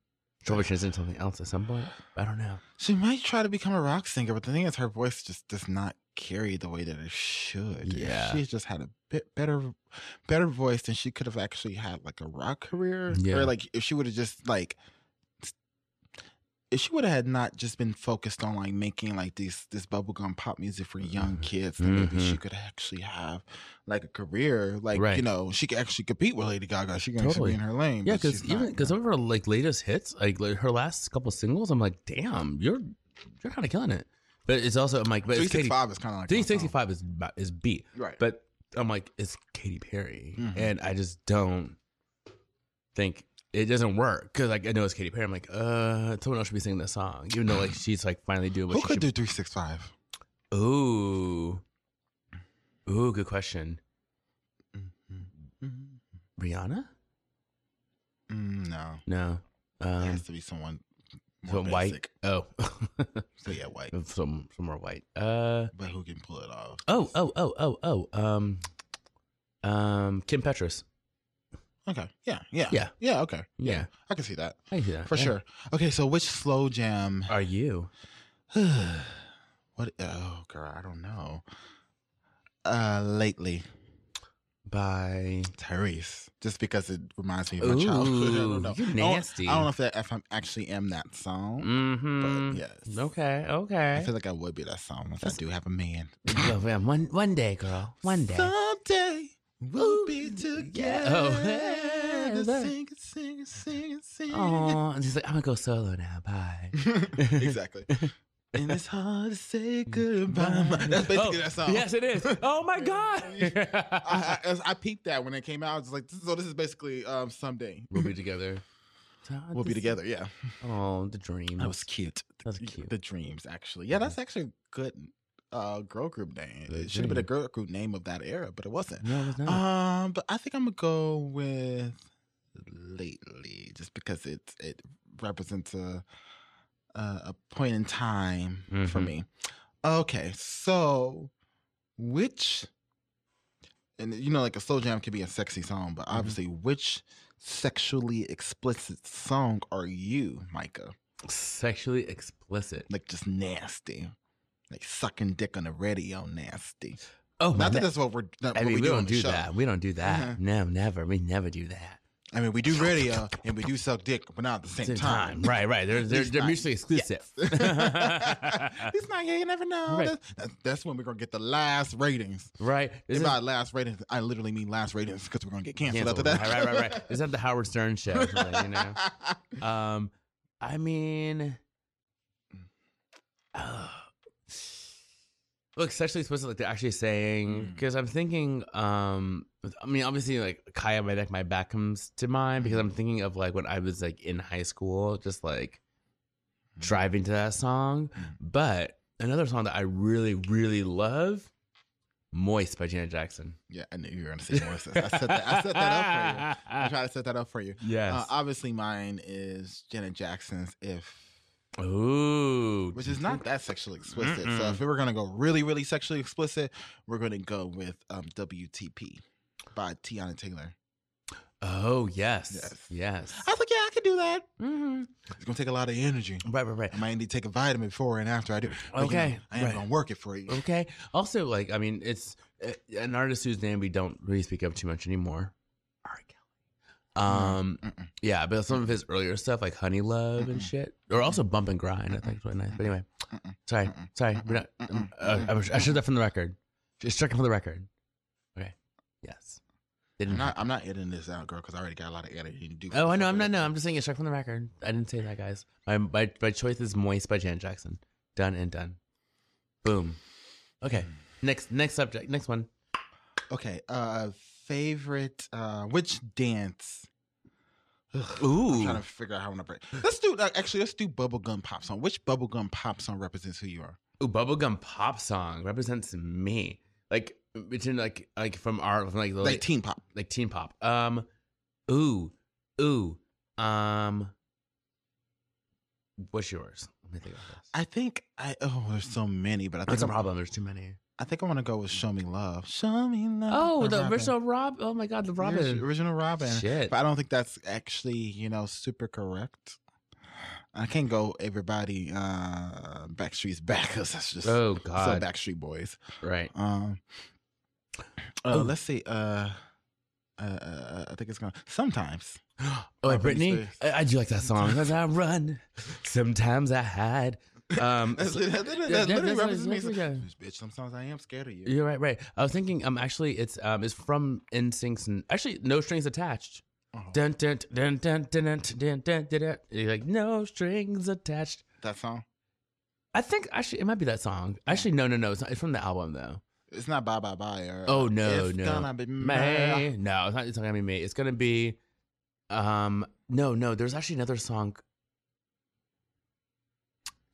Probably she's in something else at some point. I don't know. she might try to become a rock singer, but the thing is, her voice just does not carry the way that it should. Yeah. she's just had a bit better, better voice, than she could have actually had like a rock career. Yeah. Or like if she would have just like. If she would have had not just been focused on like making like these this bubblegum pop music for young kids, then maybe she Mhm. could actually have like a career. Like Right. you know, she could actually compete with Lady Gaga. She can Totally. actually be in her lane. Yeah, because even because some of her like latest hits, like, like her last couple singles, I'm like, damn, you're you're kind of killing it. But it's also I'm like, but Three it's six Katy. five is kind of like Three sixty five is is beat, Right. But I'm like, it's Katy Perry, Mhm. and I just don't think it doesn't work because like I know it's Katy Perry. I'm like, uh, someone else should be singing this song, even though like she's like finally doing what Who she could should. do three six five? Ooh, ooh, good question. Rihanna? Mm, no, No, it um, has to be someone more so white. Oh, [laughs] So yeah, white. some some more white. Uh. But who can pull it off? Oh, oh, oh, oh, oh. Um, um, Kim Petras. Okay. Yeah. Yeah. Yeah. Yeah. Okay. Yeah, I can see that I see that for yeah. sure. Okay. So which slow jam? [sighs] Are you? what? Oh, girl, I don't know. Uh, lately, By Tyrese. Just because it reminds me of my childhood. [laughs] I Ooh, don't know. you I don't- nasty. I don't know if that if I actually am that song. mm-hmm. But yes. Okay, Okay. I feel like I would be that song if That's- I do have a man. Man, one one day, girl. One day. Someday we'll be together. yeah. Oh, Sing. Sing it, sing it, sing it, sing it. Oh, and she's like, I'm gonna go solo now. Bye. [laughs] exactly. and it's hard to say [laughs] goodbye. That's basically Oh, that song. Yes, it is. [laughs] Oh my god. I, I, I peeped that when it came out. I was like, so this is basically um, someday we'll be together. we'll be together. Yeah, Oh, the dream. that was cute. That's The- cute. The dreams, actually. Yeah, that's actually good uh, girl group name. It should have been a girl group name of that era, but it wasn't. No, it's not. Um, but I think I'm gonna go with lately, just because it it represents a a, a point in time for Mhm. me. Okay, so which and you know, like a slow jam can be a sexy song, but obviously, which sexually explicit song are you, Micah? Sexually explicit. Like just nasty, like sucking dick on the radio, nasty. Oh, Not that that's what we're. Not I mean, we, we, do don't do that. We don't do that. Uh-huh. No, never. We never do that. I mean, we do [laughs] radio and we do suck dick, but not at the same, Same time. Right, right. They're [laughs] they're, they're not- mutually exclusive. it's [laughs] not. Yeah, you never know. Right. That's, that's, when we're gonna get the last ratings. right. This And is- by last ratings, I literally mean last ratings because we're gonna get canceled, Canceled. after that. Right, right, right, right. Is that the Howard Stern show? something, you know. Um, I mean, uh, look, sexually explicit, like they're actually saying, Mm. because I'm thinking, um, I mean, obviously, like Khia, my neck, my back comes to mind because I'm thinking of like when I was like in high school, just like driving to that song. Mm. But another song that I really, really love, "Moist" by Janet Jackson. Yeah, I knew you were gonna say Moist. I set that. I set that up for you. I try to set that up for you. [laughs] Yes. Uh, obviously, mine is Janet Jackson's "If," Ooh, which is not that sexually explicit. So Mm-mm. if we were gonna go really, really sexually explicit, we're gonna go with um, "WTP" by Teyana Taylor. Oh yes, Yes. yes. I was like, yeah, I could do that. Mm-hmm. It's gonna take a lot of energy. Right, right, right. I might need to take a vitamin before and after I do. But, you know, Okay, I am right. gonna work it for you. Okay. Also, like, I mean, it's uh, an artist whose name we don't really speak of too much anymore. Kelly. Um, Mm-mm. yeah, but some of his earlier stuff, like Honey Love and Mm-mm. shit, or also Bump and Grind, I think is really nice. But anyway, sorry, sorry, we're not. Mm-mm. Uh, I, should that from the record. Just struck it from the record. Okay. Yes. I'm didn't. I'm not editing this out, girl, because I already got a lot of editing to do. oh, I know. I'm not. No, I'm just saying it straight from the record. I didn't say that, guys. My my my choice is "Moist" by Janet Jackson. Done and done. Boom. Okay. Next next subject. Next one. Okay. Uh, favorite. Uh, which dance? Ugh, Ooh. I'm trying to figure out how I want to break. Let's do uh, actually. Let's do bubblegum pop song. Which bubblegum pop song represents who you are? Ooh, bubblegum pop song represents me. Like between like like from our from like the Like teen pop. like teen pop. Um, ooh, ooh. Um, what's yours? Let me think about this. I think I. Oh, there's so many, but I think That's a I'm- problem. There's too many. I think I want to go with "Show Me Love." Show me love. Oh, the Robyn. original Rob. Oh my God, the The Robyn. original Robyn. Shit. But I don't think that's actually, you know, super correct. I can't go everybody uh Backstreet's back because [laughs] that's just Oh so God. Backstreet Boys. Right. Um uh, Oh. let's see. Uh, uh, uh I think it's gonna sometimes. [gasps] Oh, Britney Brittany. I, I do like that song. As I run, sometimes I hide. Um, That's, so- li- that, that, Yeah, literally that's- represents me. that's- yeah. Bitch, sometimes I am scared of you. You're right, right. I was thinking, um, actually, it's um, it's from NSYNC and actually, no strings attached. Oh, Dun dun dun dun dun dun dun dun dun. dun. You're like no strings attached. that song. I think actually it might be that song. Actually, no, no, no. It's not. It's from the album though. It's not bye bye bye. Or, Oh no, it's no. Gonna be May. No, it's not. It's not gonna be me. It's gonna be. Um. No, no. There's actually another song.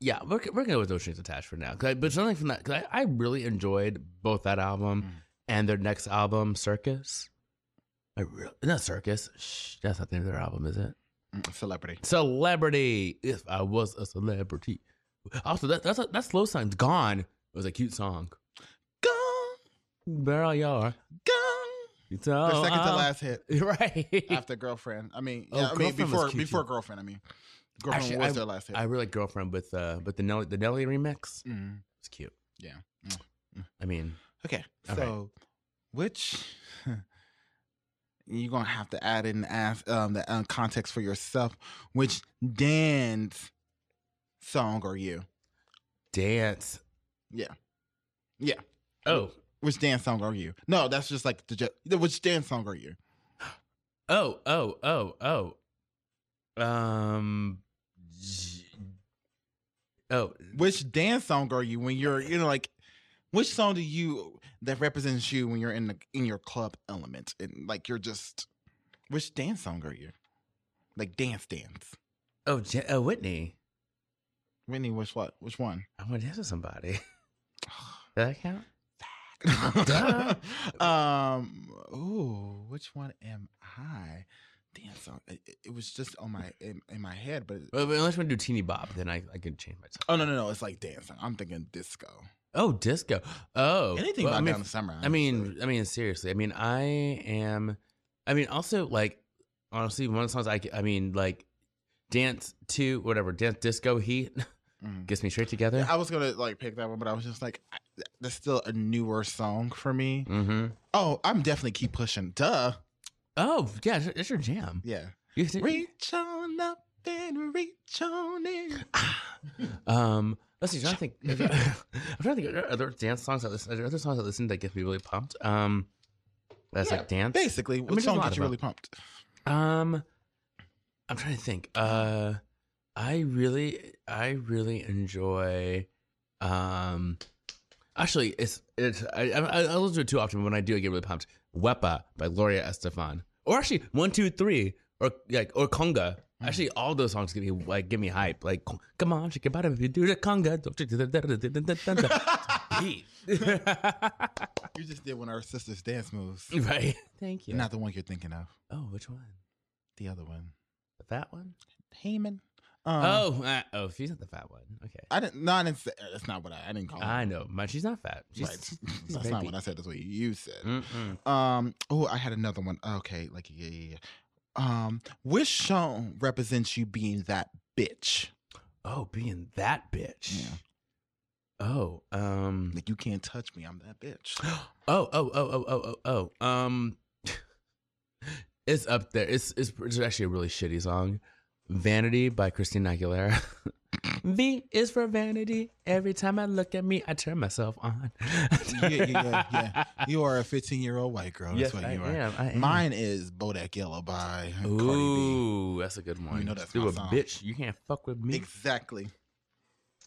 Yeah, we're we're gonna go with those strings attached for now. I- but something from that because I, I really enjoyed both that album Mm. and their next album, Circus. I really not Circus. Shh, that's not the name of their album, is it? Mm, Celebrity. Celebrity. If I was a celebrity. Also, that that's that slow song's gone. It was a cute song. Gone, Where all y'all are. gone. It's The all second to last hit. [laughs] Right. after girlfriend, I mean, Oh, yeah, I mean before before girlfriend. I mean, girlfriend Actually, was I- their last hit. I really like girlfriend with uh with the Nelly the Nelly remix. Mm, It's cute. yeah. Mm. I mean, Okay, so which [laughs] you're gonna have to add in ask um the um, context for yourself. Which dance song are you? dance. Yeah, yeah. Oh, Which dance song are you? No, that's just like the which dance song are you? [gasps] oh, oh, oh, oh. Um. Oh, Which dance song are you when you're you know like which song do you that represents you when you're in the in your club element and like you're just which dance song are you? Like dance dance. oh, J- oh, Whitney. Whitney, which what? Which one? I want to dance with somebody. [sighs] Does that count? [laughs] um. Ooh, which one am I? Dance song. It, it- was just on my in, in my head, but Well, but unless we do teeny bop, then I I can change my song. oh no no no, it's like dance song. I'm thinking disco. Oh, disco. Oh, Anything well, about I mean, Donna Summer. I mean, I mean, seriously. I mean, I am. I mean, also like honestly, one of the songs I I mean, like dance to whatever dance disco heat [laughs] Mhm. gets me straight together. I was gonna like pick that one, but I was just like, I- that's still a newer song for me. Mm-hmm. Oh, I'm definitely keep pushing. Duh. Oh yeah, it's- your jam. Yeah. You Reach on up and reach on in. [sighs] um, let's see. I'm trying to think. [laughs] I'm trying to think. Are there other dance songs I listen? Are there other songs I listen that get me really pumped? Um, that's Yeah, like dance. Basically, what there's a song gets you really pumped? Um, I'm trying to think. Uh, I really, I really enjoy. Um, actually, it's it's I I, I listen to it too often. But when I do, I get really pumped. Wepa by Gloria Estefan, or actually one two three, or like or Conga. Mm-hmm. Actually, all those songs give me like give me hype. Like, come on, shake your bottom if you do the conga. [laughs] You Beat. Just did one of our sisters' dance moves. [laughs] right. Thank you. Not the one you're thinking of. oh, which one? The other one. The fat one? Heyman. Um, oh, uh, oh, she's not the fat one. Okay. I didn't. No, I didn't say. That's not what I. I didn't call. I her. know, but she's not fat. She's, right. [laughs] That's not what I said. That's what you said. Mm-mm. Um. Oh, I had another one. Okay. Like yeah, yeah, yeah. Um. Which song represents you being that bitch? Oh, being that bitch. Yeah. Oh, um. Like you can't touch me. I'm that bitch. [gasps] Oh, oh, oh, oh, oh, oh, oh. Um, [laughs] it's up there. It's it's, it's actually a really shitty song. Vanity by Christina Aguilera. [laughs] V is for vanity. Every time I look at me, I turn myself on. yeah, yeah, yeah. [laughs] You are a 15 year old white girl. That's Yes, what I you are. am, I am. Mine is Bodak Yellow by Cardi B. Ooh, that's a good one. You know that's Do a song. bitch. You can't fuck with me. Exactly.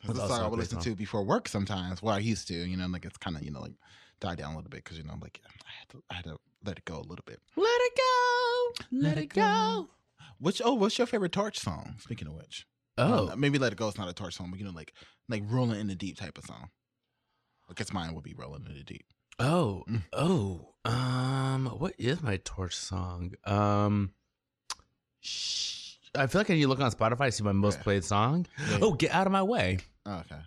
That's a song I would listen song. to before work sometimes. Well, I used to, you know, like it's kind of, you know, like die down a little bit because, you know, like I had, to, I had to let it go a little bit. Let it go. Let, it go. Which, oh, what's your favorite Torch song? Speaking of which. Oh, Uh, maybe Let It Go is not a Torch song, but, you know, like like Rolling in the Deep type of song. I guess mine would be Rolling in the Deep. oh, Mm. oh. Um, what is my torch song? Um, sh- I feel like when you look on Spotify, I see my most played song. Yeah. Oh, get out of my way, Oh, okay.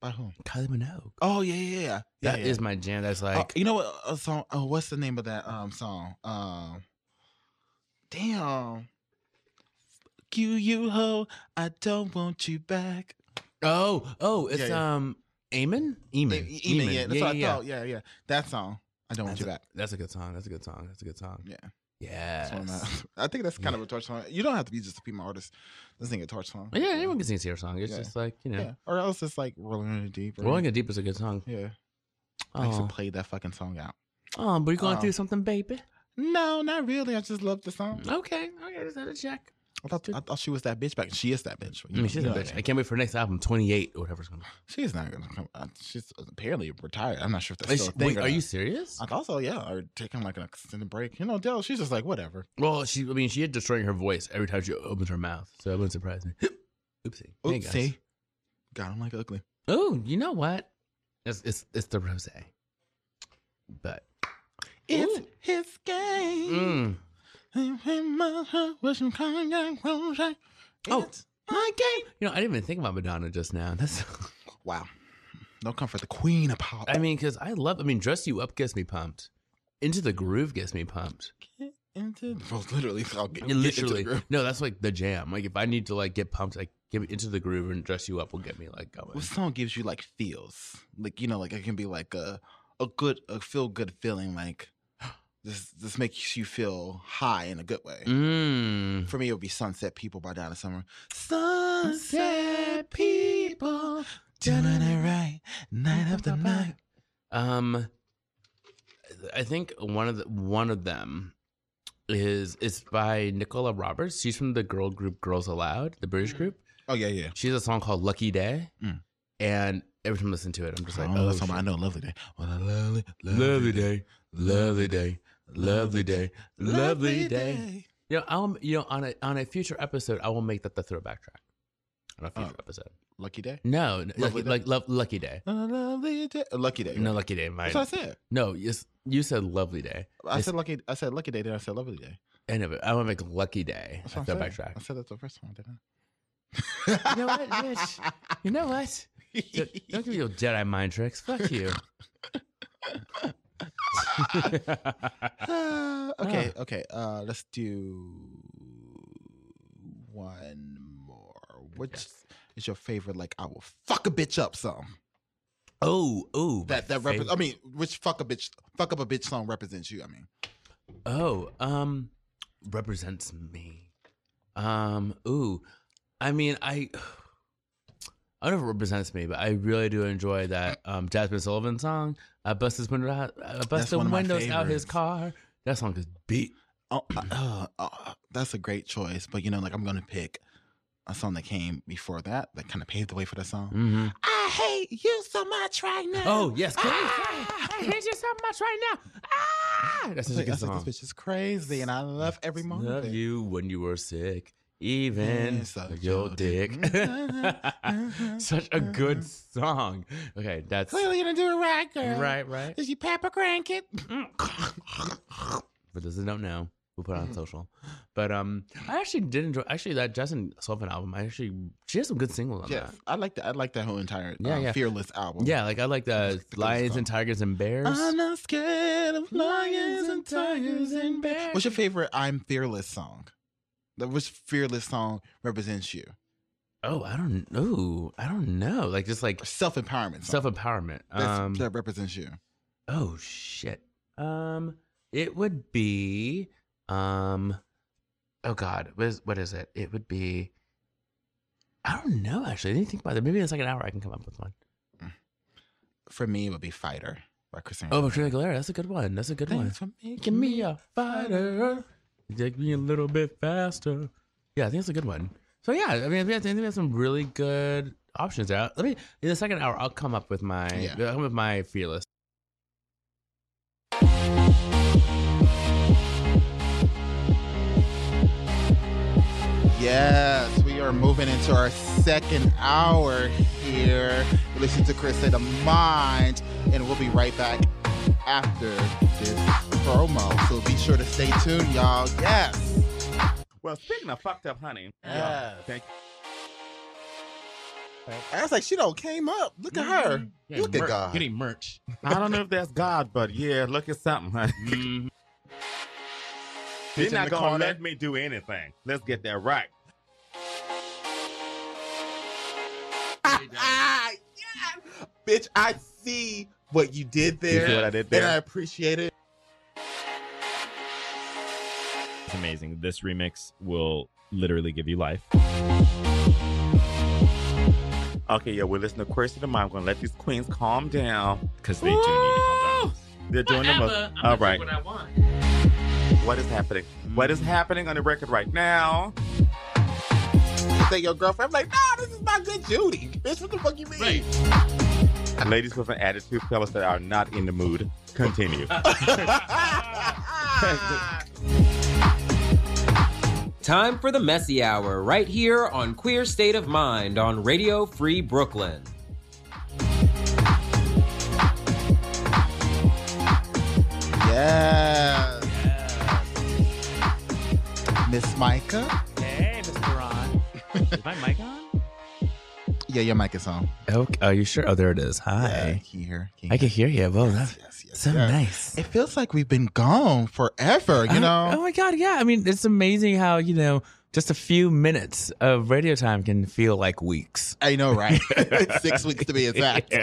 By whom? Kylie Minogue. Oh, yeah, yeah, yeah. That yeah, is my jam. That's Oh, like you know what? A song. Oh, what's the name of that um song? Um, damn. You, you ho, I don't want you back. oh, oh, it's Yeah, yeah. um, Eamon, Eamon, E- Eamon, yeah, that's yeah, what yeah, I thought. Yeah, yeah, that song. I don't want That's you a, back. that's a good song. That's a good song. That's a good song. Yeah, Yeah. that's one of my- [laughs] I think that's kind of a torch song. You don't have to be just a female artist to sing a torch song. Yeah, anyone can sing a Sierra song. It's Yeah. just like you know, Yeah, or else it's like rolling in the deep. or- Rolling It Deep is a good song. Yeah, I used to Oh, play that fucking song out. oh, but you going Oh. through something, baby? No, not really. I just love the song. Okay, okay, just had to check. I thought I thought she was that bitch back. She is that bitch. I mean, she's a bitch. I can't wait for her next album, 28 or whatever's coming. She's not gonna come. uh, She's apparently retired. I'm not sure if that's still a thing. wait, or are you serious? I thought so. Yeah, or taking like an extended break. You know, Dell. She's just like whatever. Well, she. I mean, she is destroying her voice every time she opens her mouth, so it wouldn't surprise me. [gasps] Oopsie. Hey. Oopsie. Got him like ugly. Oh, you know what? It's it's it's the rose. But It's Ooh. his game. mm, With some cognac. Oh. My game. you know, I didn't even think about Madonna just now. [laughs] That's. Wow. No comfort. The queen of pop. I mean, because I love. I mean, dress you up gets me pumped. Into the groove gets me pumped. Get into well, literally. I'll get, get into the Literally, groove. no, that's like the jam. Like if I need to like get pumped, like get into the groove and dress you up will get me like going. What song gives you like feels? Like you know, like it can be like a a good a feel good feeling. Like this this makes you feel high in a good way. Mm. For me, it would be Sunset People by Donna Summer. Sunset People, doing it right, night after night. Um, I think one of the one of them is is by Nicola Roberts. She's from the girl group Girls Aloud, the British group. Oh yeah, yeah. She has a song called Lucky Day, Mm. and every time I listen to it, I'm just like, I, know oh, that song, I know, lovely day. What a lovely, lovely day, lovely day, lovely day, lovely day. You know, I'll you know on a on a future episode, I will make that the throwback track on a future Oh. episode. Lucky day. No, n- Lovely lucky, Day? like love, lucky day. A lovely day. A lucky day. No, right? lucky day. My, That's what I said. no, yes, you said lovely day. I Yes. said lucky. I said lucky day. Then I said lovely day. I know, but I want to make lucky day That's a what I'm throwback saying. track. I said that the first one, didn't I? You know what, bitch? You know what? [laughs] D- Don't give me your Jedi mind tricks. Fuck you. [laughs] [laughs] [laughs] Okay, okay. Uh, let's do one more. Which is your favorite? Like, I will fuck a bitch up song. oh, oh, That that rep- I mean, which fuck a bitch, fuck up a bitch song represents you. I mean, Oh, um, represents me. Um, ooh, I mean, I. I don't know if it represents me, but I really do enjoy that um, Jazmine Sullivan song. I bust his window out, uh, bust the one of my windows out his car. That song is beat. oh, uh, uh, that's a great choice. But you know, like I'm gonna pick a song that came before that that kind of paved the way for the song. Mm-hmm. I hate you so much right now. Oh yes, Ah! I hate you so much right now. Ah, that's such a Like, I good song. this bitch is crazy, and I love every moment. Love you when you were sick, even Yes, your dick. [laughs] Such a good [laughs] song. Okay, that's Clearly, you didn't do it right, girl. right, right. Is you Pepper crank it? For those that don't know, we'll put it on [laughs] social. But um, I actually did enjoy. Actually, that Jazmine Sullivan album. I actually she has some good singles on Yes, I like that. I like that whole entire Yeah, uh, yeah. Fearless album. Yeah, like I like the Lions and Tigers and Bears. I'm not scared of lions and tigers and bears. What's your favorite "I'm Fearless" song? Which fearless song represents you? oh, I don't know. I don't know. Like just like Self empowerment. self empowerment. Um, that represents you. Oh shit. Um, it would be um, oh God, what is, what is it? It would be. I don't know. Actually, I didn't think about it. Maybe in the second hour I can come up with one. For me, it would be Fighter by Christina. Oh, Christina Aguilera. That's a good one. That's a good one. Thanks for making me a fighter. Take me a little bit faster. Yeah, I think it's a good one. So yeah, I mean, I think there's some really good options there. Let me in the second hour. I'll come up with my Yeah. I'll come with my fearless. Yes, we are moving into our second hour here. You're listening to Queer State of Mind, and we'll be right back after this promo. So be sure to stay tuned, y'all. Yes. Well, speaking of fucked up, honey. Yes. Thank you. I was like, she don't came up. Look at her. Look at God. Getting merch. I don't know if that's God, but yeah, look at something, honey. Mhm. You're not the gonna corner. let me do anything. Let's get that right. Ah, yes. [laughs] Bitch, I see what you did there. You see what I did there? And I appreciate it. It's amazing. This remix will literally give you life. Okay, yeah, we're listening to Question of Mine. I'm gonna let these queens calm down. Because they do need to calm down. They're doing the most. All right. I want. What is happening? What is happening on the record right now? Say your girlfriend. I'm like, nah, this is my good Judy. Bitch, what the fuck you mean? Ladies with an attitude, fellas that are not in the mood. Continue. [laughs] [laughs] Time for the messy hour right here on Queer State of Mind on Radio Free Brooklyn. yes. Miss Micah. Hey, Mr. Ron. Is my mic on? Yeah, your mic is on. Okay. Are you sure? Oh, there it is. Yeah, Hi. can you hear? Can you I can hear you. Whoa, Yes, that's yes, yes, so yes. nice. It feels like we've been gone forever, you Oh, know? Oh my god, yeah. I mean, it's amazing how you know just a few minutes of radio time can feel like weeks. I know, right? [laughs] [laughs] Six weeks to be exact. [laughs]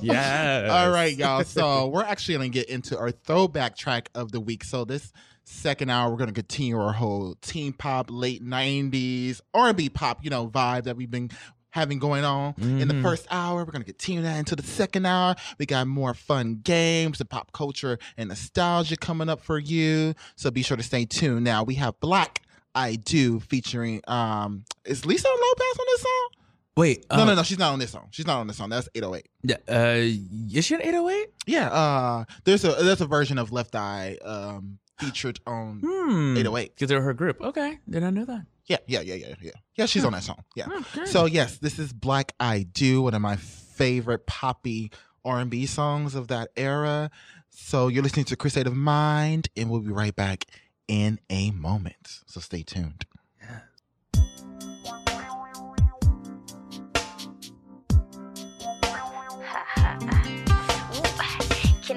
Yes. All right, y'all. So we're actually going to get into our throwback track of the week. So this second hour, we're going to continue our whole teen pop, late '90s R&B pop, you know, vibe that we've been having going on in the Mhm. first hour. We're going to continue that into the second hour. We got more fun games and pop culture and nostalgia coming up for you. So be sure to stay tuned. Now we have Blaque I Do featuring um is Lisa Lopez on this song? Wait. No, uh, no, no, she's not on this song. She's not on this song. That's 808. yeah, Uh, is she an 808? Yeah, uh there's a there's a version of Left Eye um featured on Hmm. 808. Because they're her group. Okay. Did I know that? Yeah, yeah, yeah, yeah, yeah. Yeah, she's on that song. Yeah. Oh, okay. So yes, this is Blaque I Do, one of my favorite poppy R&B songs of that era. So you're listening to Queer State of Mind, and we'll be right back in a moment. So stay tuned.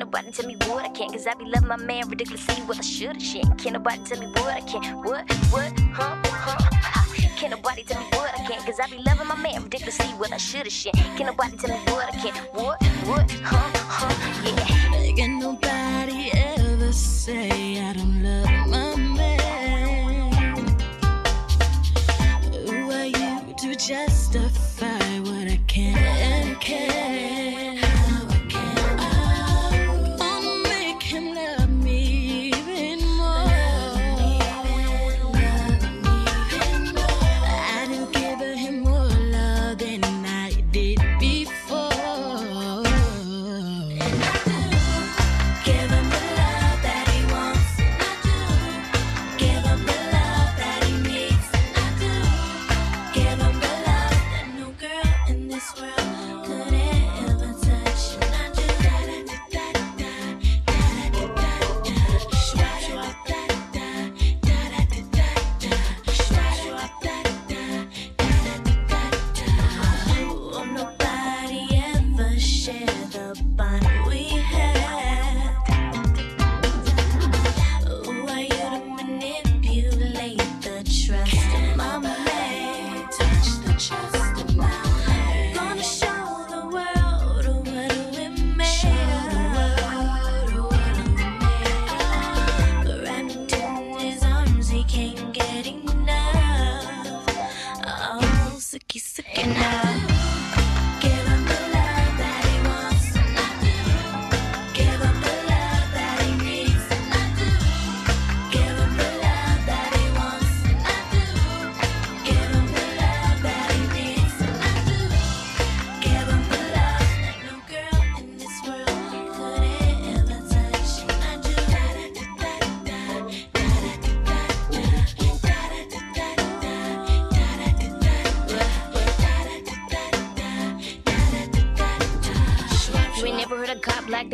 Nobody tell me what I can't, cause I be loving my man ridiculously what I should have shit. Can't nobody tell me what I can't, what, what, huh, huh, ha. Can't nobody tell me what I can't, cause I be loving my man ridiculously what I should have shit. Can't nobody tell me what I can't, what, what, huh, huh, yeah. Can nobody ever say I don't love my man? Who are you to justify what I can and can't?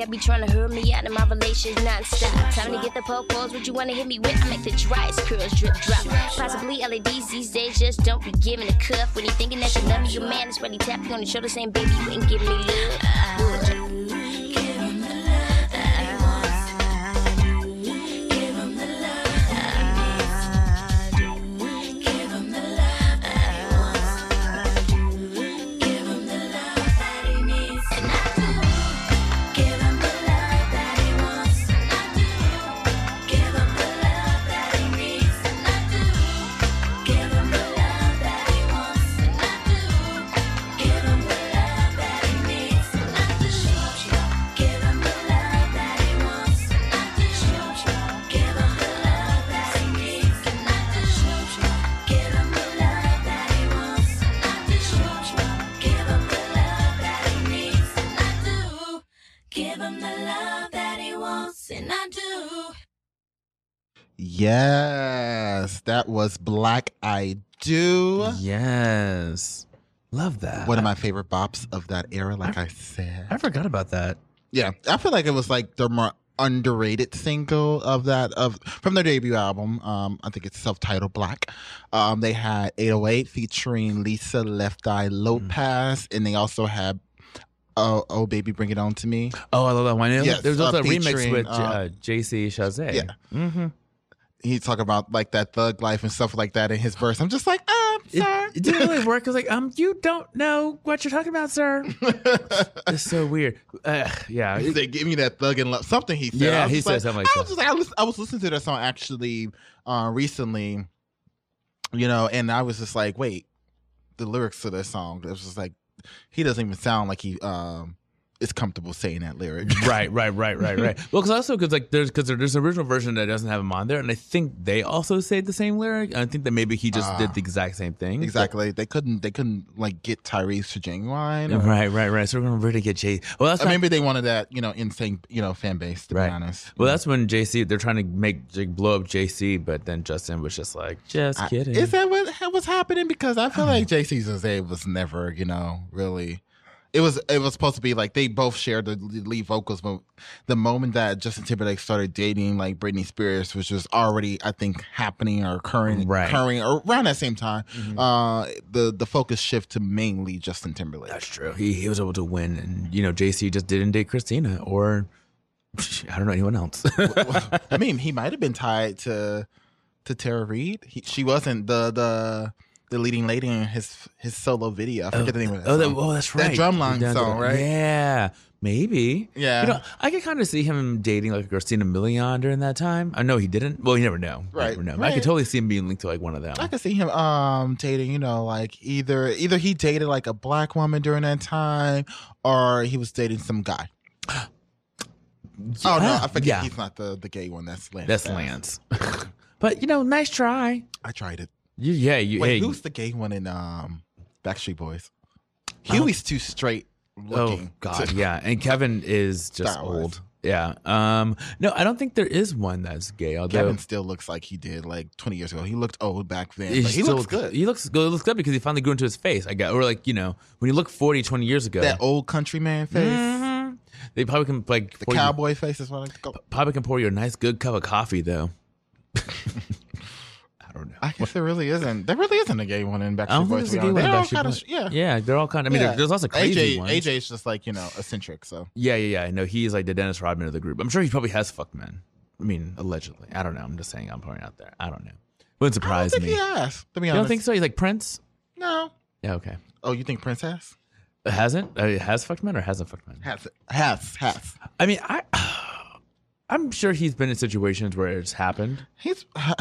Be trying to hurt me out of my relations non-stop. Time to get the po-pos, what you wanna hit me with? I make the driest curls drip drop. Possibly LEDs these days just don't be giving a cuff. When you thinking that you love me, your man is ready tap you on the shoulder saying, baby, you ain't giving me love. Love that. One of my favorite bops of that era, like I, said. I forgot about that. Yeah, I feel like it was like the more underrated single of that of from their debut album. Um, I think it's self-titled Blaque. Um, they had 808 featuring Lisa Left Eye Lopez, and they also had Oh, oh baby, bring it on to me. Oh, I love that one. Yes, There's also uh, a remix with uh, uh, JC Chasez. Yeah. Mm-hmm. He talk about like that thug life and stuff like that in his verse. I'm just like, sir. It didn't really work. I was like, um, you don't know what you're talking about, sir. [laughs] it's so weird. Uh, yeah. He said, "Give me that thug and love." Something he said. Yeah, he just said like, something like I was just like, I, lis- I was listening to that song actually uh, recently, you know, and I was just like, wait, the lyrics to that song. It was just like, he doesn't even sound like he um is comfortable saying that lyric. [laughs] right, right, right, right, right. [laughs] Well, because also because like there's because there's an original version that doesn't have him on there, and I think they also say the same lyric. I think that maybe he just Ah. did the exact same thing. exactly. They couldn't. They couldn't like get Tyrese to genuine. or- Right, right, right. So we're gonna really get Jay. Well, that's not- maybe they wanted that, you know, insane, you know, fan base. To Right. be honest. Well, that's when JC they're trying to make like, blow up JC, but then Justin was just like, just I- kidding. Is that what was happening? Because I feel [sighs] like JC's was never, you know, really. It was it was supposed to be like they both shared the lead vocals, but the moment that Justin Timberlake started dating like Britney Spears, which was already I think happening or occurring, Right. occurring around that same time, uh, the the focus shift to mainly Justin Timberlake. That's true. He he was able to win, and you know JC just didn't date Christina or [laughs] I don't know anyone else. [laughs] I mean, he might have been tied to to Tara Reid. He, she wasn't the the the leading lady in his his solo video. I forget the name of that. oh, that, song. oh, that's right. That drumline song, right? Yeah, maybe. Yeah. You know, I could kind of see him dating like Christina Milian during that time. I know he didn't. Well, you never know. Right, never know. I could totally see him being linked to like one of them. I could see him um dating, you know, like either either he dated like a black woman during that time, or he was dating some guy. Oh no, I forget Yeah. he's not the the gay one. That's Lance. That's Lance. [laughs] but you know, nice try. I tried it. You, yeah, you. Wait, hey, who's the gay one in um Backstreet Boys? Howie's too straight Oh. God, yeah. And Kevin is just Style-wise. old. Yeah. Um. No, I don't think there is one that's gay. Although Kevin still looks like he did like 20 years ago. He looked old back then. he but he still looks good. He looks good. He looks good because he finally grew into his face. I guess, or like you know, when you look 40, 20 years ago, that old countryman face. Mhm. they probably can like The pour you- cowboy face is what I call probably can pour you a nice good cup of coffee though. [laughs] I don't know. I guess there really isn't. There really isn't a gay one in Backstreet Boys. there's a gay one. in They're all kind of yeah. yeah, they're all kind of. I mean, Yeah. there's lots of crazy AJ, ones. AJ's just like you know eccentric. So Yeah, yeah, yeah. No, he's like the Dennis Rodman of the group. I'm sure he probably has fucked men. I mean, allegedly. I don't know. I'm just saying. I'm pointing out there. I don't know. Wouldn't surprise think me. he has. To be You honest, don't think so? He's like Prince. No. Yeah. Okay. Oh, you think Prince has? Hasn't uh, has fucked men or hasn't fucked men? Has has has. I mean, I. [sighs] I'm sure he's been in situations where it's happened, He's. [sighs] but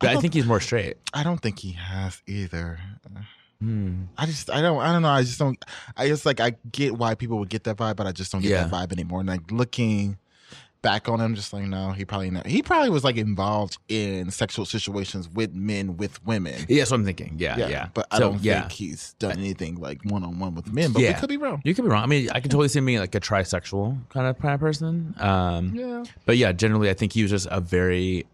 I, think he's more straight. [laughs] I don't think he has either. Hmm. I just I don't I don't know. I just don't. I just like I get why people would get that vibe, but I just don't get Yeah. that vibe anymore. And like looking back on him, just like no, he probably not. He probably was like involved in sexual situations with men with women. Yeah, that's what I'm thinking. Yeah, yeah. yeah. But I So, don't yeah. think he's done anything like one on one with men. But yeah. we could be wrong. You could be wrong. I mean, I can totally see him being like a trisexual kind of kind of person. Um, Yeah. But yeah, generally, I think he was just a very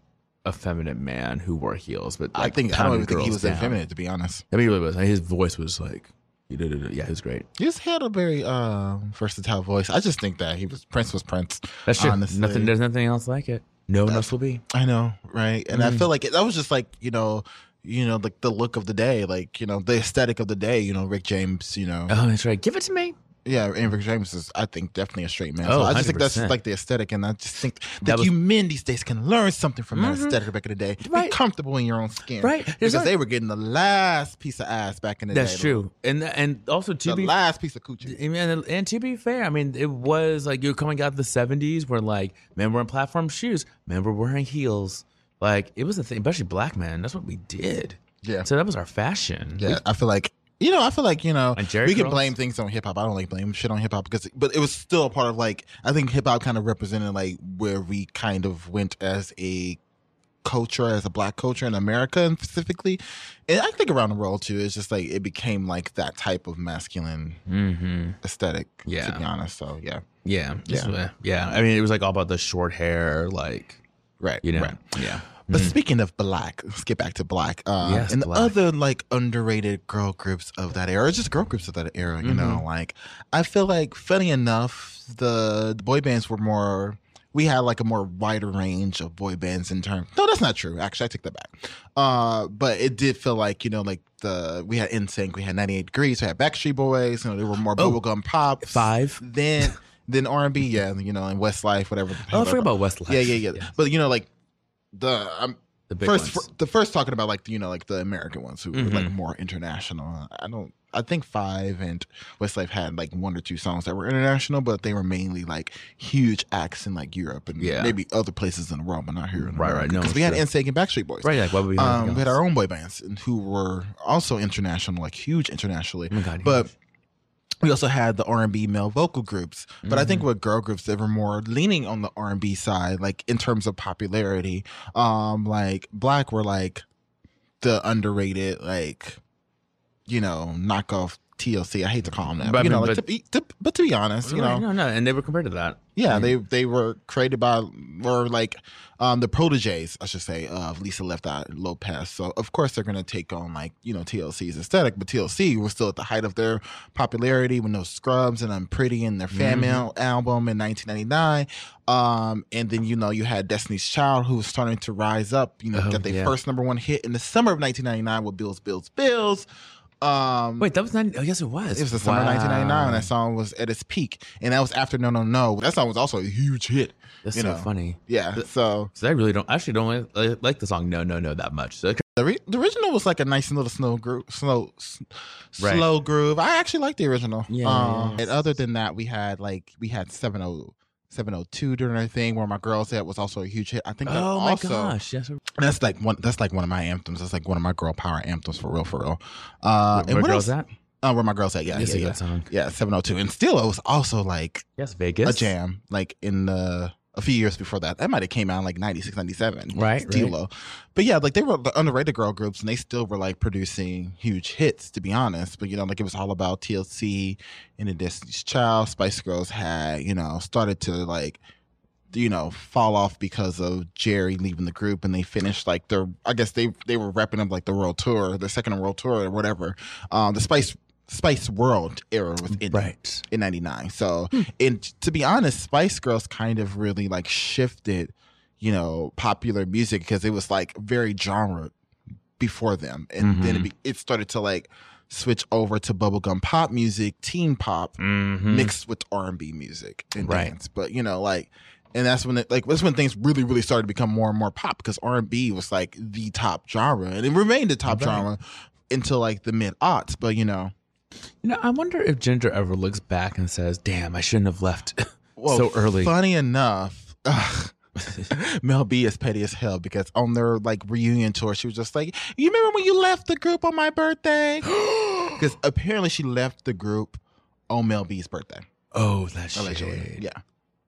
effeminate man who wore heels. But I think I don't even think he was down. effeminate to be honest. I mean, he really was. His voice was like He did it. Yeah, he was great. He just had a very uh, versatile voice. I just think that he was Prince was Prince. That's true. honestly. Nothing. There's nothing else like it. No one else will be. I know, right? And I Mm. feel like it, that was just like you know, you know, like the look of the day, like you know, the aesthetic of the day. You know, Rick James. You know, Oh, that's right. Give it to me. Yeah, and Rick James is, I think, definitely a straight man. Oh, so I just think that's 100%. like the aesthetic, and I just think That that was- you men these days can learn something from that Mhm. aesthetic back in the day. Be Right. comfortable in your own skin, Right. There's Because not- they were getting the last piece of ass back in the That's day. That's true. And and also to The be last piece of coochie. and, and to be fair, I mean, it was like you're coming out of the '70s, where like men were in platform shoes, men were wearing heels. Like it was a thing, especially black men. That's what we did. Yeah. So that was our fashion. Yeah, I feel like you know, I feel like you know, we can blame things on hip hop. I don't like blame shit on hip hop because, but it was still a part of like I think hip hop kind of represented like where we kind of went as a culture, as a black culture in America, and specifically, and I think around the world too. It's just like it became like that type of masculine Mm-hmm. aesthetic. Yeah. to be honest. So yeah, Yeah. Yeah. Yeah. Yeah. I mean, it was like all about the short hair, like right. you know. right. Yeah. But Mhm. speaking of black, let's get back to black. Uh, Yes, and the black. other like underrated girl groups of that era, or just girl groups of that era, you know, Mhm. like I feel like funny enough, the, the boy bands were more. We had like a more wider range of boy bands in terms. No, that's not true. Actually, I take that back. Uh, but it did feel like you know, like the we had NSYNC, we had 98 Degrees, we had Backstreet Boys. You know, they were more Oh, bubblegum pop. Five. Then then R and B, yeah, you know, and Westlife, whatever. Oh, I forgot about Westlife. Yeah, yeah, yeah. But you know, like the um, The big first fir- the first talking about like you know like the American ones who were like Mhm. more international. I don't. I think Five and Westlife had like one or two songs that were international, but they were mainly like huge acts in like Europe and Yeah. maybe other places in the world, but not here in Right, right. America. No, because we had sure. NSYNC and Backstreet Boys. Right. Like what would be? Um, we had our own boy bands and who were also international, like huge internationally. Oh my God, but. We also had the R and B male vocal groups. But I think Mm-hmm. with girl groups, they were more leaning on the R and B side, like in terms of popularity. Um, like Blaque were like the underrated, like you know, knockoff TLC. I hate to call them that, But but, you know, mean, like but- to be, to, but to be honest, you Right, know, no, no, and they were compared to that. yeah, they they were created by or like um the proteges, I should say, of Lisa Left Eye Lopez. So of course they're gonna take on like, you know, TLC's aesthetic, but TLC was still at the height of their popularity with no scrubs and I'm pretty in their fan Mhm. mail album in nineteen ninety nine. Um and then you know you had Destiny's Child who was starting to rise up, you know, Oh, got their yeah. first number one hit in the summer of nineteen ninety nine with Bills, Bills, Bills. Um Wait, that was not. Oh, yes, it was. it was the summer of 1999 when that song was at its peak, and that was after No No No. That song was also a huge hit. That's you so know. funny. Yeah, so So I really don't actually don't like, like the song No No No that much. So the, re- the original was like a nice little slow groove, slow, Right. slow groove. I actually like the original. Yeah, Um. And other than that, we had like we had 70 702 during our thing where my girls at was also a huge hit. I think that oh my also gosh, yes. that's like one that's like one of my anthems. That's like one of my girl power anthems for real, for real. Uh, Where, and what girls else? at? Uh, where my girls at? Yeah, Yes, yeah, yeah. song. Yeah, 702. And still, it was also like Yes, Vegas. a jam like in the a few years before that. That might have came out in like 96 97 Right, Stilo. but yeah like they were the underrated girl groups and they still were like producing huge hits to be honest. But you know like it was all about tlc and the destiny's child. Spice girls had you know started to like you know fall off because of geri leaving the group and they finished like their i guess they they were wrapping up like the world tour the second world tour or whatever. Um the spice spice world era was ending Right. in 99 so and to be honest spice girls kind of really like shifted you know popular music because it was like very genre before them and then it, Mhm. be, it started to like switch over to bubblegum pop music teen pop Mm-hmm. mixed with r&b music and Right. dance but you know like and that's when it like that's when things really really started to become more and more pop because r&b was like the top genre and it remained the top Right. genre until like the mid aughts but you know You know, I wonder if Ginger ever looks back and says, "Damn, I shouldn't have left [laughs] Well, so early." Funny enough, ugh, [laughs] Mel B is petty as hell because on their like reunion tour, she was just like, "You remember when you left the group on my birthday?" [gasps] Because apparently she left the group on Mel B's birthday. oh, that's Allegedly, shade. yeah.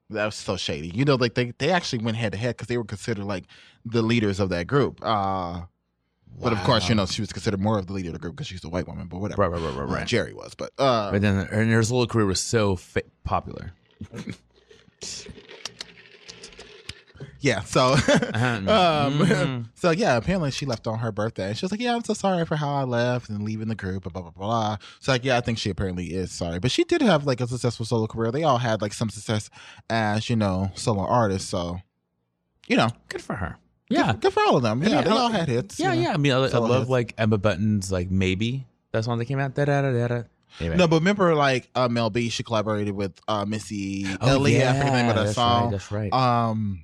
That was so shady. You know, like they, they actually went head to head because they were considered like the leaders of that group. Uh, But of course, you know, she was considered more of the leader of the group because she's a white woman. But whatever. Right, right, right, right, Uh, right. Geri was, but uh, But then and her solo career was so fa- popular. [laughs] Yeah, so [laughs] Uh-huh. um, Mhm. [laughs] so yeah, apparently she left on her birthday. And She was like, "Yeah, I'm so sorry for how I left and leaving the group." Blah blah blah. blah. So like, yeah, I think she apparently is sorry, but she did have like a successful solo career. They all had like some success as you know solo artists. So you know, Good for her. Good- Yeah. good, for all of them. I Yeah, mean, they all had hits. Yeah, you know. yeah. I mean, I, I love hits. like Emma Bunton's like maybe that song that came out. Da da da da. Anyway. No, but remember, like uh, Mel B, she collaborated with uh, Missy Oh, Elliott. I forget the name of that song. Right, that's right. Um,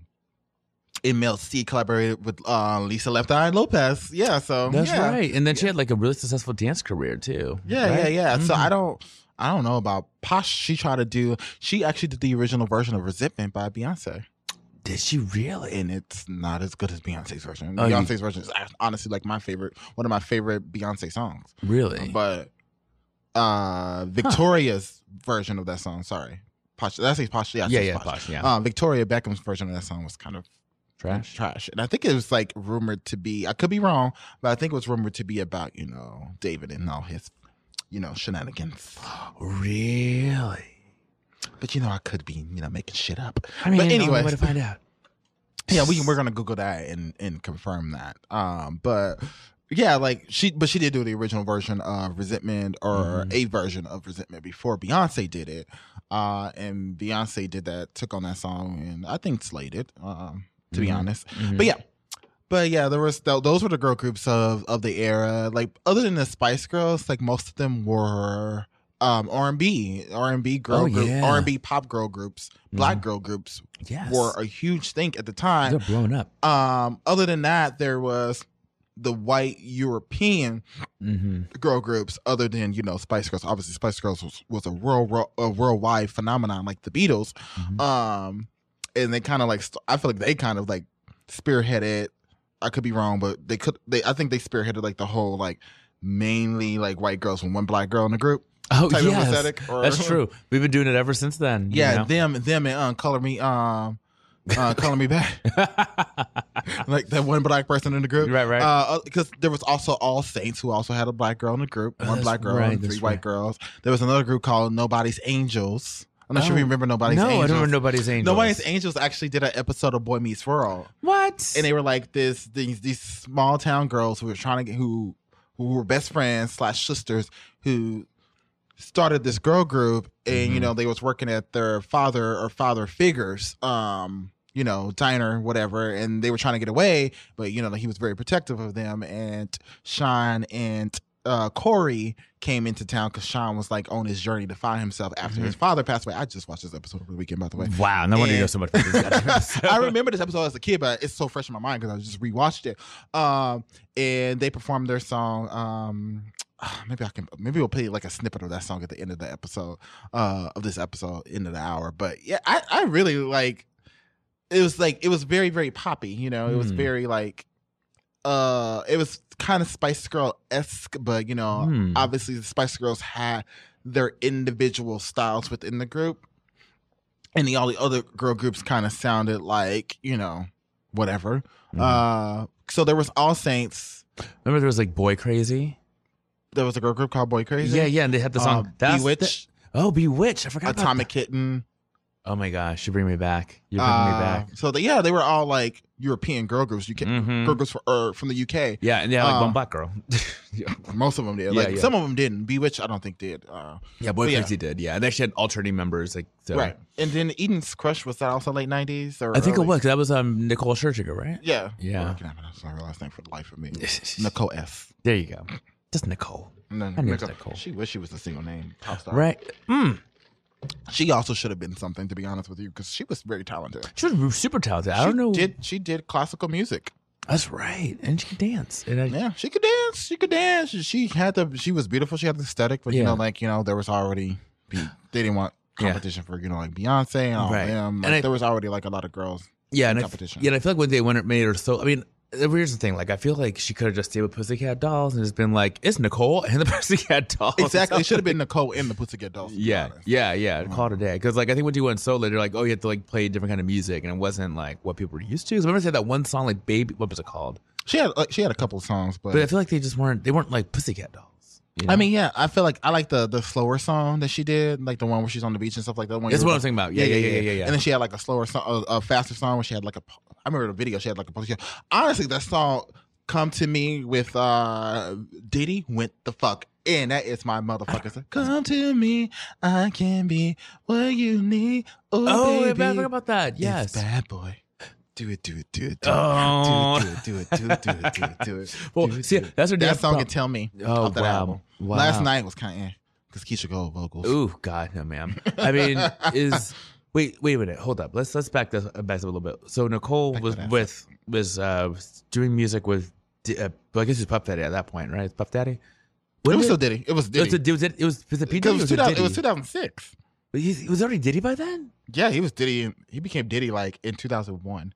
and Mel C collaborated with uh, Lisa Left Eye Lopez. Yeah, so that's yeah. right. And then she had like a really successful dance career too. Yeah, right? yeah, yeah. So Mhm. I don't, I don't know about Posh. She tried to do. She actually did the original version of "Resentment" by Beyonce, Did she really? and it's not as good as Beyonce's version. Oh, you- Beyonce's version is honestly like my favorite, one of my favorite Beyonce songs. Really? But uh Victoria's version of that song, sorry, Posh. That's Posh. Yeah, yeah, yeah, Posh. Posh, yeah. Uh, Victoria Beckham's version of that song was kind of Trash. trash, and I think it was like rumored to be. I could be wrong, but I think it was rumored to be about you know David and all his, you know, shenanigans. [gasps] Really? But you know, I could be you know making shit up. I mean, but anyway, way to find out. [laughs] yeah, we we're gonna Google that and and confirm that. Um, but yeah, like she, but she did do the original version of Resentment or Mhm. a version of Resentment before Beyonce did it. Uh, and Beyonce did that, took on that song, and I think slayed it. Um, to be Mhm. honest, Mhm. but yeah. But yeah, there was th- those were the girl groups of of the era. Like other than the Spice Girls, like most of them were um R and B, R and B girl Oh, group, yeah. R and B pop girl groups, black Mhm. girl groups Yes. were a huge thing at the time. They're blown up. Um, other than that, there was the white European Mm-hmm. girl groups. Other than you know Spice Girls, obviously Spice Girls was, was a world a worldwide phenomenon like the Beatles. Mhm. Um, and they kind of like I feel like they kind of like spearheaded. I could be wrong, but they could. They I think they spearheaded like the whole like mainly like white girls and one black girl in the group. Oh, type of yes. aesthetic, or- That's true. We've been doing it ever since then. you Yeah, know? them them and um, color me um. Uh, color me back, [laughs] like that one black person in the group, Right, right. Uh, because there was also All Saints, who also had a black girl in the group, one that's black girl right, and three white right. girls. There was another group called Nobody's Angels. I'm not sure if you Oh. remember Nobody's no, Angels. I don't remember Nobody's Angels. Nobody's Angels actually did an episode of Boy Meets World, What? and they were like this these these small town girls who were trying to get who who were best friends slash sisters who started this girl group, and you Mhm. know they was working at their father or father figures, um, you know diner whatever, and they were trying to get away, but you know he was very protective of them, and Sean and uh, Corey came into town because Sean was like on his journey to find himself after his father passed away. I just watched this episode over the weekend, by the way. wow, no wonder you know so much about this goddamn [laughs] episode. I remember this episode as a kid, but it's so fresh in my mind because I just rewatched it. Um, and they performed their song. Um, maybe I can. Maybe we'll play like a snippet of that song at the end of the episode. Uh, of this episode, end of the hour. But yeah, I I really like. It was like it was very very poppy. You know, it was Hmm. very like. Uh, it was kind of Spice Girl esque, but you know, Hmm. obviously the Spice Girls had their individual styles within the group and the all the other girl groups kind of sounded like you know whatever Mhm. uh so there was all saints Remember there was like Boy Crazy? There was a girl group called boy crazy Yeah, yeah, and they had the song uh, That's the- oh, Bewitched. I forgot about atomic kitten Oh my gosh, you bring me back. You bring me uh, back. so the, yeah they were all like european girl groups uk Mhm. girl groups for, er, from the uk Yeah, and yeah, like uh, one black girl. [laughs] yeah. most of them did like yeah. some of them didn't bewitched i don't think did uh yeah, Boy. Crazy did. Yeah, and they actually had alternating members. Like so. right and then eden's crush was that also late 90s or I think it was. That was um Nicole Scherzinger, right? yeah Yeah. I can't pronounce her last name for the life of me [laughs] nicole s There you go. Just Nicole. No, I knew it was Nicole. Nicole. She wish she was a single name pop star. Right. Mm. She also should have been something, to be honest with you, because she was very talented. She was super talented. I She don't know. Did she did classical music? That's right, and she could dance. And I, Yeah, she could dance. She could dance. She had the. She was beautiful. She had the aesthetic, but you know, like you know, there was already. They didn't want Yeah. competition for you know like Beyonce and all Right. them. And I- there was already like a lot of girls. yeah, and I, competition. yeah, and I feel like when they went it made her so. I mean, here's the thing. Like, I feel like she could have just stayed with Pussycat Dolls and just been like, "It's Nicole and the [laughs] Pussycat Dolls." Exactly. It should have been [laughs] Nicole and the Pussycat Dolls. Yeah, yeah, yeah. Call it a day. Because like I think when you went solo, they're like, oh, you have to like play a different kind of music, and it wasn't like what people were used to. 'Cause remember they had that one song like "Baby," what was it called? She had like, she had a couple of songs, but, But I feel like they just weren't. They weren't like Pussycat Dolls. you I mean, yeah, I feel like I like the the slower song that she did, like the one where she's on the beach and stuff like that. One That's what I'm talking about. Yeah, yeah, yeah, yeah, yeah, yeah. And then she had like a slower song, a, a faster song where she had like a, I remember the video. She had like a poster. Honestly, that song "Come to Me" with uh Diddy went the fuck in. That is my motherfucker. Come to me, I can be what you need. Oh, Oh, baby. I forgot about that. Yes. It's bad boy. Do it, do it, do it, do it. Oh. Do it, do it, do it, do it, do it, do it. Well, do it, see, do it. that's that song can tell me. Oh, that wow. album. Wow. Last night was kind of because Keyshia Cole vocals. Ooh, God, no, ma'am. I mean, is wait, wait a minute, hold up. Let's let's back this back up a little bit. So Nicole was with was uh doing music with, uh, well, I guess it's Puff Daddy at that point, right? It's Puff Daddy. It was Wasn't still Diddy. It was It was, Diddy. it was it, it was was it P. Because Diddy it was, was it 2000, it was 2006. But He, he was already Diddy by then. Yeah, he was Diddy. in- He became Diddy like in 2001.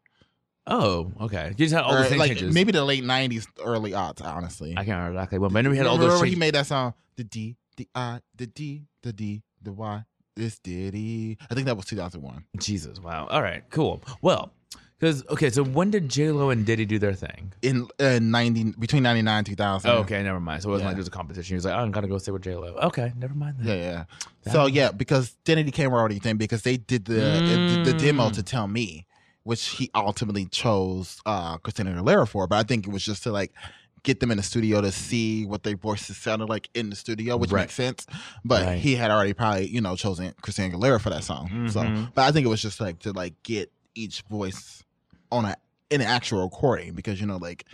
Oh, okay. You just had all Or, the like changes. maybe the late 90s, early odds. Honestly, I can't remember exactly when, but I know we had all remember those when he made that song? The D, the I, the D, the D, the Y. This Diddy. I think that was 2001. Jesus, wow. All right, cool. Well, because okay, so when did J Lo and Diddy do their thing? In uh, 90 between 99 and 2000. Oh, okay, never mind. So it wasn't Yeah. like there was a competition. He was like, oh, I'm gonna go stay with J Lo. Okay, never mind. Then. Yeah, yeah. So yeah, because Identity came already thing because they did the the, the demo Mm. to tell me, which he ultimately chose uh Christina Aguilera for. But I think it was just to like get them in the studio to see what their voices sounded like in the studio, which Right. makes sense. But Right. he had already probably you know chosen Christina Aguilera for that song. So, Mhm. but I think it was just like to like get each voice on a in an actual recording because you know like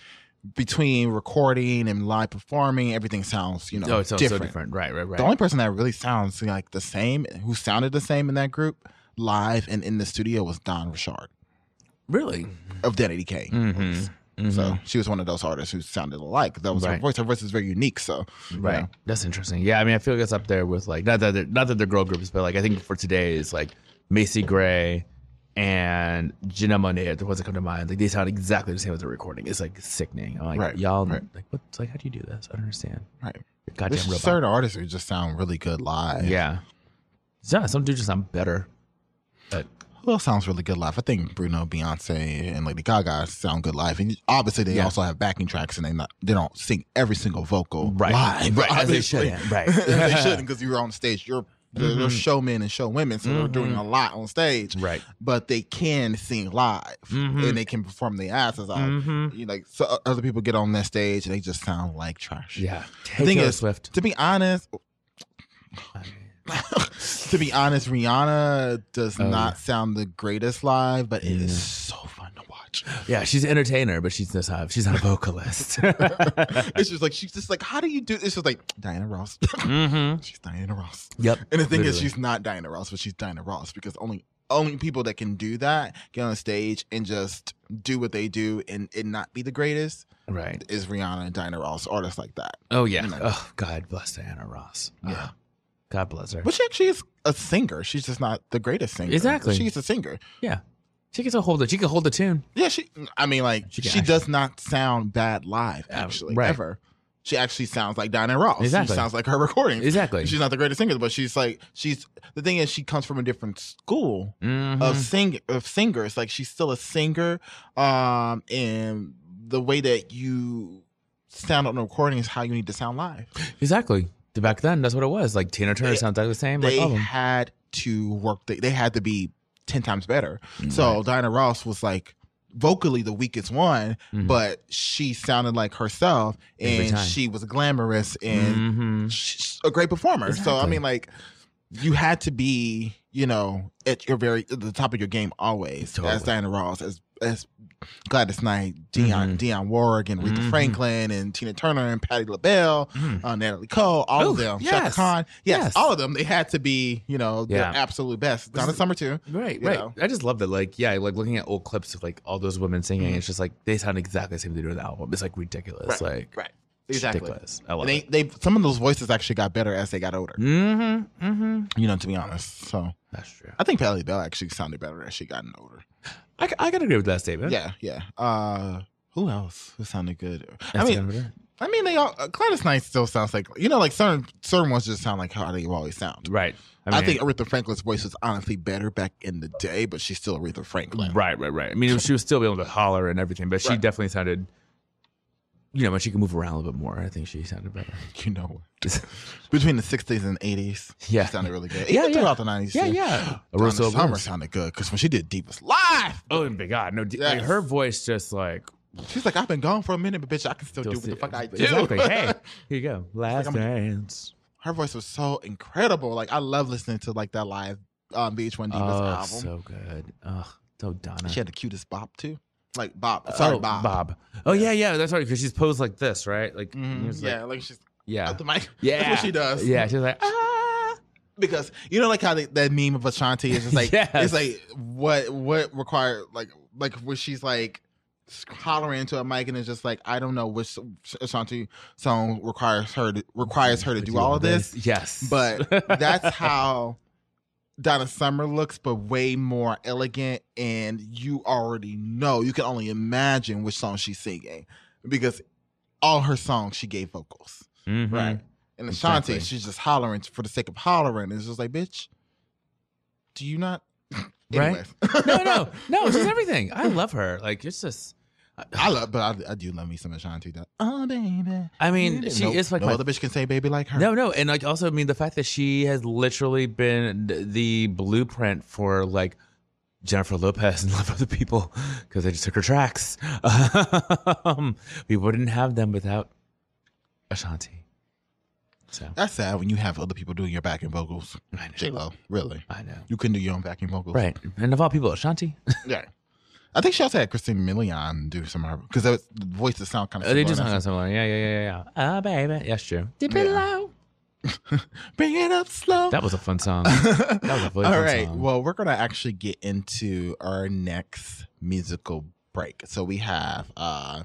between recording and live performing, everything sounds you know oh, sounds different. so different. Right, right, right. The only person that really sounds like the same, who sounded the same in that group, live and in the studio, was Dawn Richard really? of Danity Kane. Mm-hmm. So mm-hmm. she was one of those artists who sounded alike. That was her voice. Her voice is very unique. So you Right. know. That's interesting. Yeah, I mean, I feel like it's up there with like not that they're, not that they're girl groups, but like I think for today is like Macy Gray and Janelle Monáe. The ones that come to mind, like they sound exactly the same as the recording. It's like sickening. I'm like, Right, y'all, right. like, what's like, how do you do this? I don't understand. Right. You're goddamn There's robot. certain artists who just sound really good live. Yeah. Yeah, some dudes just sound better. But Else sounds really good live? I think Bruno, Beyonce, and Lady Gaga sound good live. And obviously, they Yeah. also have backing tracks, and they not they don't sing every single vocal Right. live. Right, as they shouldn't. Right. [laughs] they [laughs] shouldn't because you're on stage. You're they're Mhm. showmen and showwomen, so they're doing a lot on stage. right. But they can sing live, Mhm. and they can perform their asses off. Mhm. You know, like so other people get on that stage and they just sound like trash. Yeah. The thing is, Swift. to be honest, I mean, [laughs] to be honest, Rihanna does Oh, not sound the greatest live, but it is Yeah. so fun to watch. yeah, she's an entertainer, but she's not. She's not a vocalist. [laughs] it's just like she's just like, how do you do? It's just like Diana Ross. [laughs] mm-hmm. she's Diana Ross. Yep. And the thing is, she's not Diana Ross, but she's Diana Ross because only only people that can do that get on stage and just do what they do and it not be the greatest right. is Rihanna and Diana Ross, artists like that. Oh yeah. You know. Oh God bless Diana Ross. Yeah. Oh, God bless her. But she actually is a singer. She's just not the greatest singer. Exactly. She's a singer. yeah. She can hold it. She can hold the tune. Yeah, she. I mean, like She she, does not sound bad live. Yeah, Actually, right. ever. She actually sounds like Diana Ross. Exactly. She sounds like her recordings. Exactly. She's not the greatest singer, but she's like she's. The thing is, she comes from a different school Mhm. of sing of singers. Like she's still a singer, um, and the way that you sound on the recording is how you need to sound live. Exactly. Back then, that's what it was. Like Tina Turner They- sounds like the same. Like they of them. had to work. They, they had to be ten times better. So Diana Ross was like vocally the weakest one, Mhm. but she sounded like herself, and she was glamorous and Mhm. she's a great performer. So I mean, like you had to be, you know, at your very at the top of your game always. As Diana Ross, as as Gladys Knight, Dionne Mhm. Dionne Warwick, and Aretha Mhm. Franklin, and Tina Turner, and Patti LaBelle, Mhm. uh, Natalie Cole, all Ooh, of them, Chaka yes. Khan, yes, Yes. all of them. They had to be, you know, their Yeah. absolute best. Donna Summer too. Right, right. know. I just love that. Like, yeah, like looking at old clips of like all those women singing. Mhm. It's just like they sound exactly the same they do in the album. It's like ridiculous. Right, like, right. it's Exactly. ridiculous. I love And they, it. they, some of those voices actually got better as they got older. Mm-hmm. Mm-hmm. You know, to be honest. So That's true. I think Patti LaBelle actually sounded better as she got older. I, I gotta agree with that statement. Yeah, yeah. Uh, who else who sounded good? I mean, good. I mean, they all. Uh, Gladys Knight still sounds like you know, like certain certain ones just sound like how they always sound. right. I, mean, think Aretha Franklin's voice was honestly better back in the day, but she's still Aretha Franklin. Right, right, right. I mean, she was still able to holler and everything, but she Right. definitely sounded you know, when she can move around a little bit more, I think she sounded better. [laughs] You know? Between the 60s and 80s, Yeah. she sounded really good. Yeah, Even yeah. throughout the 90s. Yeah, yeah. Donna Arosa Summer Willis. sounded good because when she did Divas Live, Oh my God, no, d- like, her voice just like she's like, I've been gone for a minute, but bitch, I can still, do what the fuck I do. Exactly. [laughs] hey, here you go. Last I'm dance. Her voice was so incredible. Like, I love listening to like that live um, VH1 Divas Oh, album. so good. Ugh, so Donna. She had the cutest bop too. Like Bob. Sorry, oh, Bob. Oh yeah, yeah. That's right. Because she's posed like this, right? Like, it's Yeah, like, like she's yeah, at the mic. [laughs] yeah. That's what she does. Yeah, she's like, ah. because you know like how they, that meme of Ashanti is just like [laughs] Yes. it's like what what require like like where she's like hollering into a mic and it's just like I don't know which Ashanti song requires her to requires her to do all of this, Yes, but [laughs] that's how Donna Summer looks, but way more elegant, and you already know you can only imagine which song she's singing because all her songs she gave vocals. Mhm. Right. And Ashanti, Exactly. she's just hollering for the sake of hollering. It's just like, bitch, do you not? [laughs] Right? No, no, [laughs] no. She's everything. I love her. Like it's just. I love, but I, I do love me some Ashanti. That, oh, baby. I mean, she no, is like no my other bitch can say baby like her. No, no, and like also, I mean, the fact that she has literally been the blueprint for like Jennifer Lopez and a lot of other people because they just took her tracks. um, we wouldn't have them without Ashanti. So That's sad when you have other people doing your backing vocals. I know. J Lo, really? I know, You couldn't do your own backing vocals, right? And of all people, Ashanti, Yeah. I think she also had Christina Milian do some of her because the voices sound kind of. Oh, they just hung on similar. Yeah, yeah, yeah, yeah. Ah, baby, yes, true. Dip it Yeah. low. [laughs] Bring it up slow. That was a fun song. [laughs] That was a really All fun right. song. Well, we're gonna actually get into our next musical break. So we have uh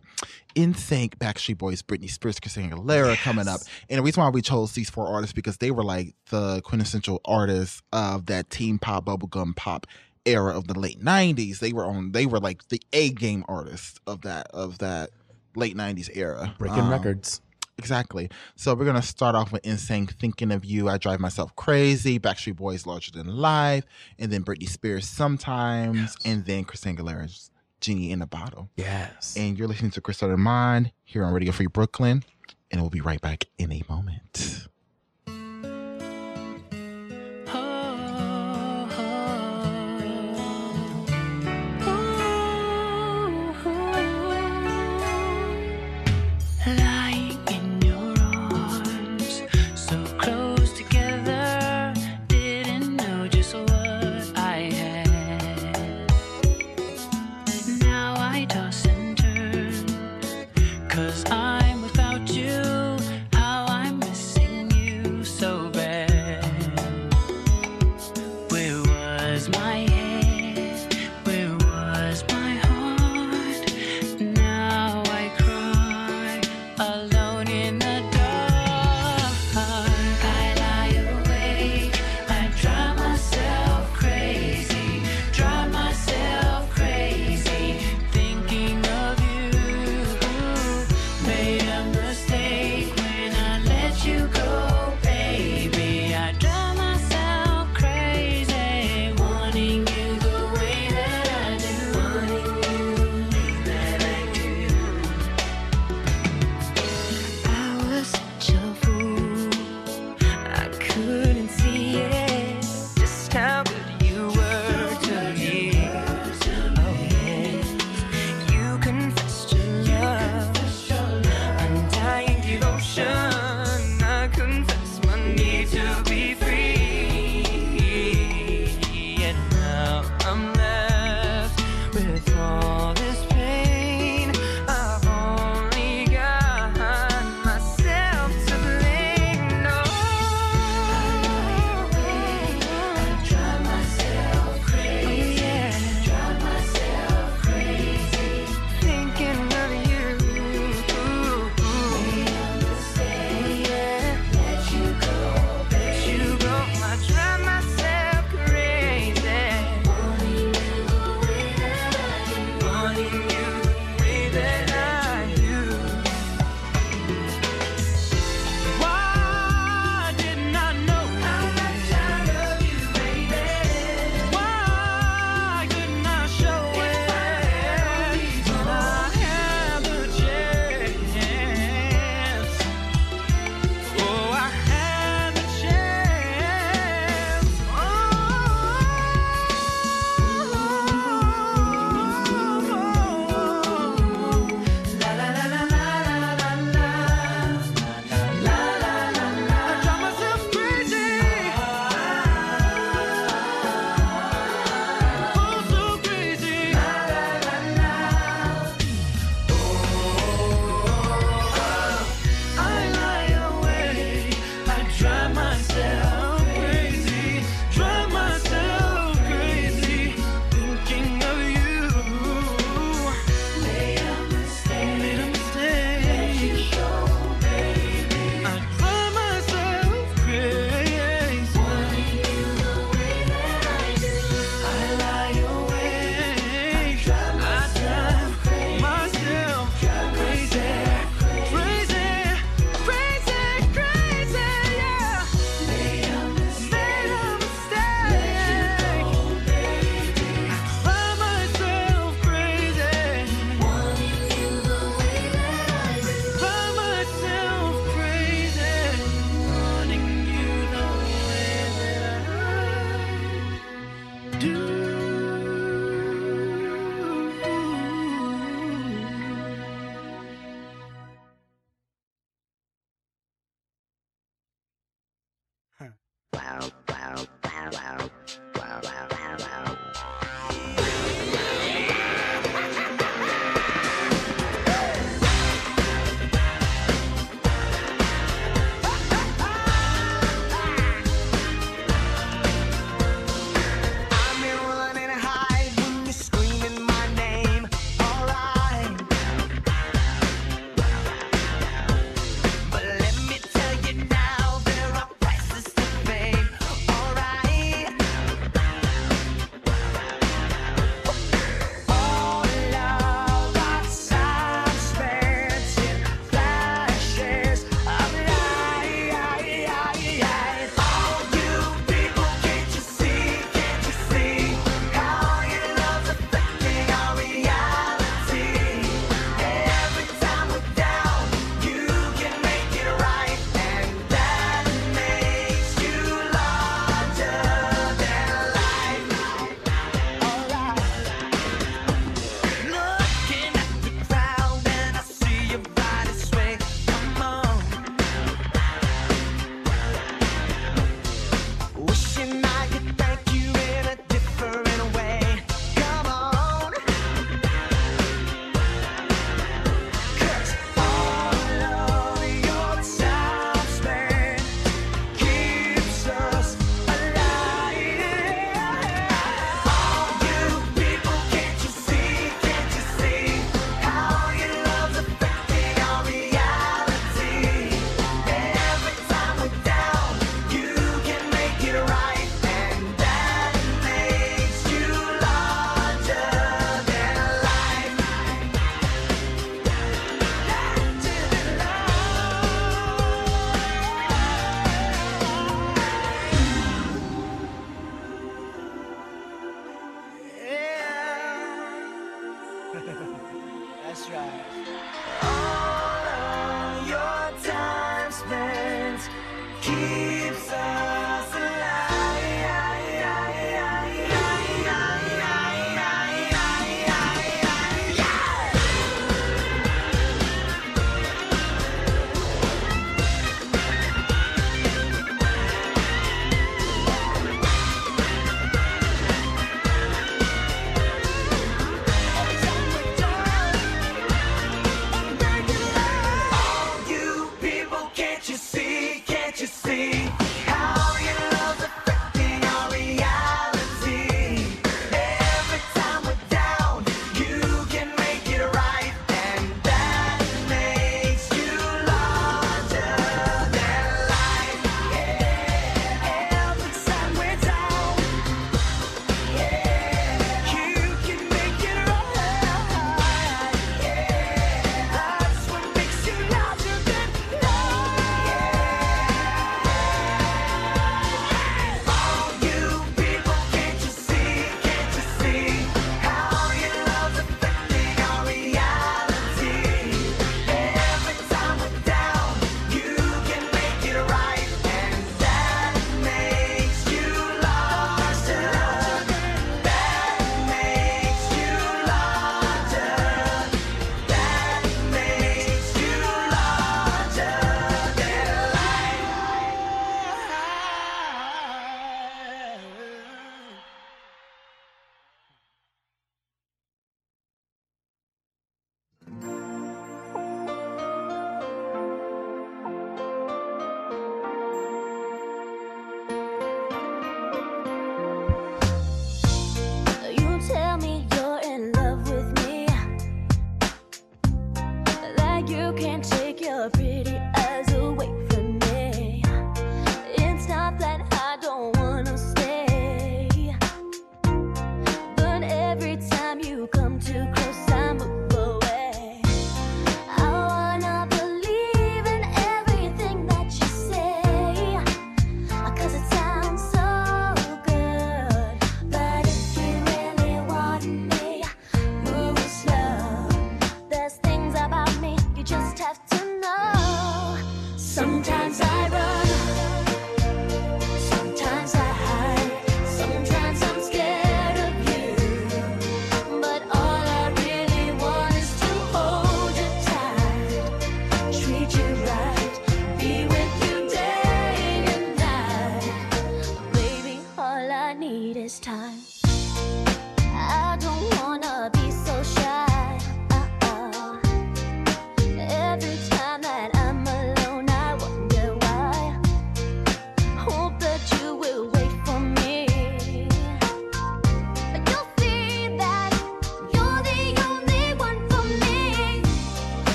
NSYNC, Backstreet Boys, Britney Spears, Christina Aguilera coming up. And the reason why we chose these four artists because they were like the quintessential artists of that teen pop, bubblegum pop era of the late nineties. They were on they were like the A game artists of that of that late nineties era. Breaking Um, records. Exactly. So we're gonna start off with NSYNC Thinking of You, I Drive Myself Crazy, Backstreet Boys Larger Than Life, and then Britney Spears Sometimes, and then Christina Aguilera's Genie in a Bottle. Yes. And you're listening to Chris of Mind here on Radio Free Brooklyn, and we'll be right back in a moment.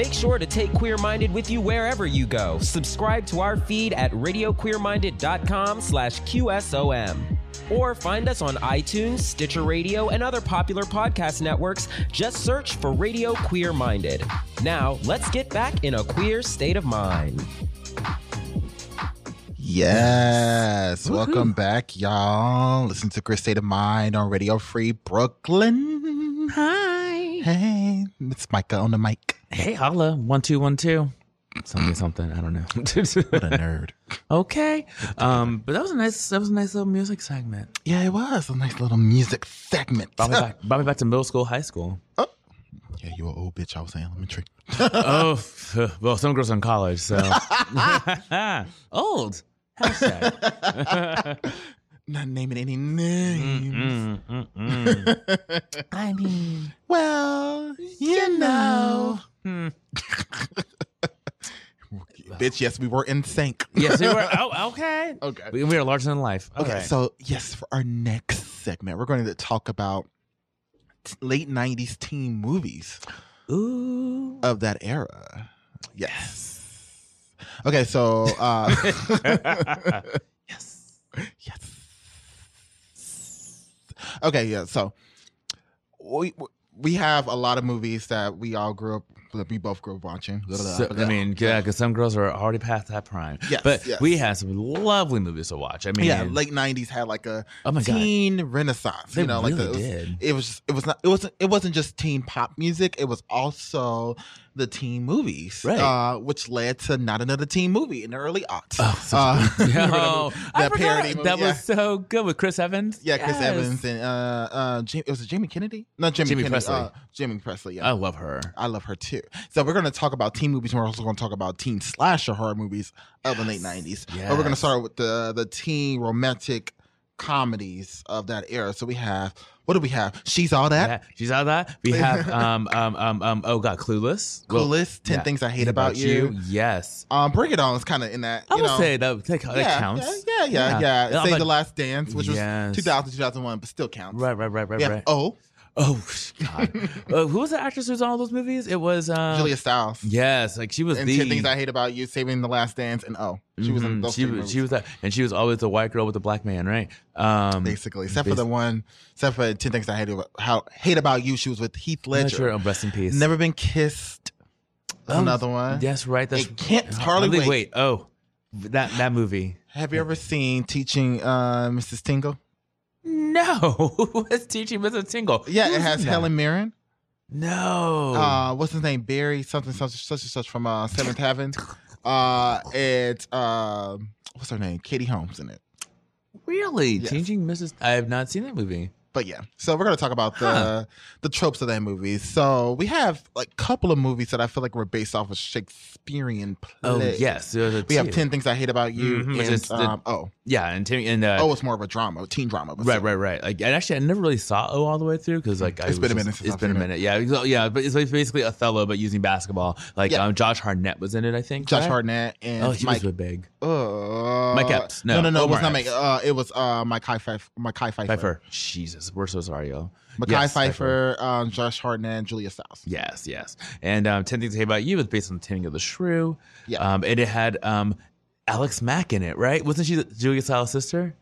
Make sure to take Queer Minded with you wherever you go. Subscribe to our feed at radioqueerminded.com slash QSOM. Or find us on iTunes, Stitcher Radio, and other popular podcast networks. Just search for Radio Queer Minded. Now, let's get back in a queer state of mind. Yes. Welcome back, y'all. Listen to Queer State of Mind on Radio Free Brooklyn. Hi. Hey, it's Micah on the mic. Hey, holla. One, two, one, two. Something, something. I don't know. [laughs] What a nerd. okay. Um, but that was a nice, that was a nice little music segment. Yeah, it was a nice little music segment. Brought me back, [laughs] brought me back to middle school, high school. Oh. Yeah, you an old bitch. I was saying, elementary. [laughs] oh, well, some girls in college, so old. Hashtag. Not naming any names. Mm, mm, mm. [laughs] I mean, Well, you know. hmm. [laughs] Bitch, yes, we were in sync. yes, we were. [laughs] Oh, okay. Okay. We, we are larger than life. Okay, Okay. so yes, for our next segment, we're going to talk about t- late '90s teen movies Ooh. of that era. Yes. Okay, so uh, [laughs] [laughs] yes. yes. Okay, yeah. So we we have a lot of movies that we all grew up. That we both grew up watching. So, I mean, yeah, because some girls are already past that prime. Yes, but yes. we had some lovely movies to watch. I mean, yeah, late '90s had like a Oh my God. teen renaissance. They you know, like the, it, was, did. it was just, it was not it wasn't it wasn't just teen pop music. It was also the teen movies, Right. Uh, which led to not another teen movie in the early aughts. Oh, such Uh, good- [laughs] you remember Yo, I that parody movie? That yeah. was so good with Chris Evans. Yeah, Chris Yes. Evans and uh, uh, Jamie, was it Jamie Kennedy? No, Jamie, Jamie Kennedy. Pressly. Uh, Jamie Pressly. Yeah, I love her. I love her too. So we're going to talk about teen movies, and we're also going to talk about teen slasher horror movies of the late '90s. But we're going to start with the the teen romantic comedies of that era. So we have what do we have? She's all that. Yeah, she's all that. We [laughs] have um um um um oh god, Clueless. Clueless, 10 Things I Hate About You. Yes. Um, Bring It On is kind of in that. I would know, say that, that, that yeah, counts. Yeah, yeah, yeah. yeah. Save like- the Last Dance, which Yes. was 2000, 2001, but still counts. Right, right, right, right, We have right. Oh, Oh God, [laughs] uh, who was the actress who was on all those movies? It was um, Julia Stiles. Yes, like she was and the. 10 Things I Hate About You, Saving the Last Dance, and oh, she was in Mhm. those she, was, movies. she was that, and she was always the white girl with the black man, right? Um, basically, except for the one, except for 10 Things I Hate About, how, hate about You, she was with Heath Ledger. sure. Oh, rest in peace. Never Been Kissed. Oh, another one. That's right. That's It can't hardly Hardly wait. Oh, that that movie. Have you ever seen Teaching uh, Mrs. Tingle? No, [laughs] it's teaching Mrs. Tingle. Yeah, Who's it has that? Helen Mirren. No. Uh, what's his name? Barry something such such and such from uh, Seventh Heaven. Uh, it's uh, what's her name? Katie Holmes in it. really? yes. Teaching Mrs. I have not seen that movie. But yeah, so we're gonna talk about the Huh. the tropes of that movie. So we have like a couple of movies that I feel like were based off of Shakespearean play. Oh yes, there was a we have. Ten Things I Hate About You. Mhm, and, the- um, oh, Yeah, and Timmy and uh, oh, it's more of a drama, a teen drama. Right, still. right, right. Like, and actually, I never really saw O all the way through because, like, I It's been a minute just- It's been a seen it. minute. Yeah, it's- yeah. But it's basically Othello, but using basketball. Like, Yeah. um, Josh Hartnett was in it. I think. Josh right? Hartnett and Oh, he Mike. was big. Uh, Mike Epps. No, No, no, no. It was not Mike. Uh, it was uh, Mekhi Phifer. Mike Phifer. Phifer. Jesus, we're so sorry, yo. Mekhi Yes, Phifer, um, Josh Hartnett, and Julia Stiles. Yes, yes. And um, Ten Things I Hate About You was based on the Taming of the Shrew. Yeah. Um, and it had um, Alex Mack in it, right? Wasn't she Julia Stiles' sister?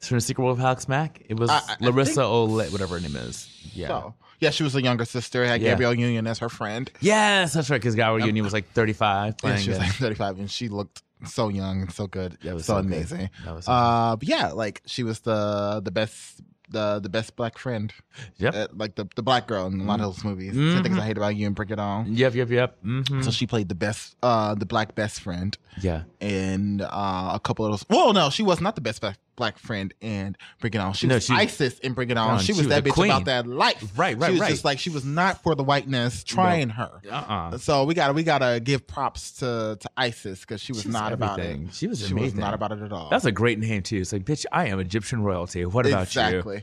From the Secret World of Alex Mack? It was I- I- I Larisa think- Olay, whatever her name is. Yeah. So, yeah, she was a younger sister. Had Yeah. Gabrielle Union as her friend. Yes, that's right. Because Gabrielle Union was like 35 Yeah, she was like 35, and she looked so young and so good. Was so, so amazing. That was so uh, but yeah, like she was the the best. The, the best black friend, Yep. Uh, like the, the black girl in a lot of those movies. Ten Things I Hate About You and Bring It On. Yep, yep, yep. hmm So she played the best, uh, the black best friend, yeah. and uh, a couple of those. Well, no, she was not the best black- black friend and Bring It On. She No, was she- ISIS in Bring It On. She, she was was that bitch queen. about that life. Right, right, She was right. just like she was not for the whiteness trying her. Uh-uh. So we gotta we gotta give props to to ISIS because she was She was not about it. She was she was not about it at all. That's a great name, too. It's like, bitch, I am Egyptian royalty. What about exactly. you?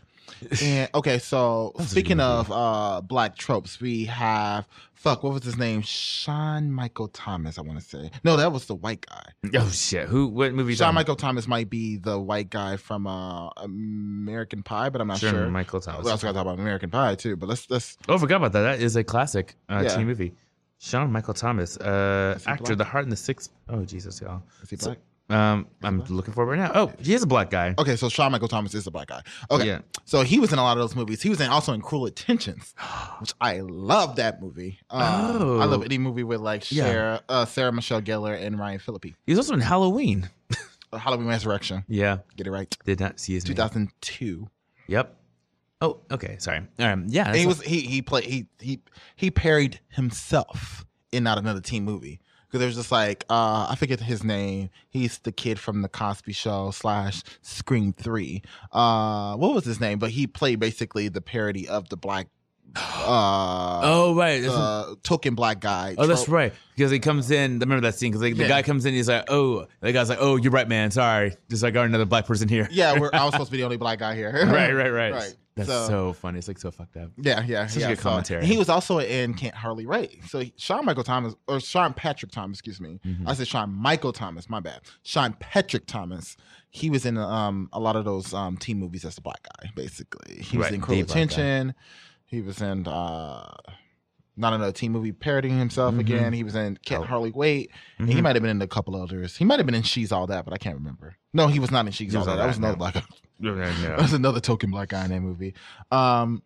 And okay, so [laughs] That was a speaking of uh black tropes, we have fuck. What was his name? Sean Michael Thomas. I want to say no, that was the white guy. Oh, shit. Who? What movie? Sean Michael Thomas might be the white guy from uh American Pie, but I'm not Sure, sure. Michael Thomas. We also got to talk about American Pie too, but let's let's Oh, I forgot about that. That is a classic uh, Yeah. teen movie. Sean Michael Thomas, uh, actor, black? The Heart and the Sixth. Oh, Jesus, y'all. is he So- black? Um, I'm looking for right now. Oh, he is a black guy. Okay, so Sean Michael Thomas is a black guy. Okay, Yeah. so he was in a lot of those movies. He was in also in Cruel Intentions, [gasps] which I love that movie. Um, I love Oh. any movie with like Yeah. Sarah, uh, Sarah Michelle Gellar and Ryan Phillippe. He's also in Halloween. [laughs] Uh, Halloween Resurrection. Yeah, Get it right. did not see his name. 2002. Yep. Oh, okay. Sorry. Um, yeah. And that's he was he he played he he he parried himself in not another teen movie because there was just like uh I forget his name. He's the kid from the Cosby Show slash Scream Three. Uh, what was his name? But he played basically the parody of the black. Uh, Oh right. Uh, token black guy. Oh, that's right. Because he comes in. Remember that scene? Because like, the guy comes in. He's like, "Oh," the guy's like, "Oh, you're right, man. Sorry." Just like, "Got another black person here." Yeah, we're, I was [laughs] supposed to be the only black guy here. right, right, right. [laughs] Right. That's So- so, funny. It's like so fucked up. Yeah, yeah, Such yeah. good so- commentary. he was also in Can't Hardly Wait. So he- Sean Michael Thomas or Sean Patrick Thomas, excuse me. Mm-hmm. I said Sean Michael Thomas. My bad. Sean Patrick Thomas. He was in um a lot of those um teen movies as the black guy. Basically, he was in Cruel black guy. He was in uh not another teen movie parodying himself Mhm. again. He was in Can't Oh. Hardly Wait. And he Mhm. might have been in a couple others. He might have been in She's All That, but I can't remember. No, he was not in She's He All That. That That, was another black guy. [laughs] No. [laughs] That's another token black guy in that movie. Um,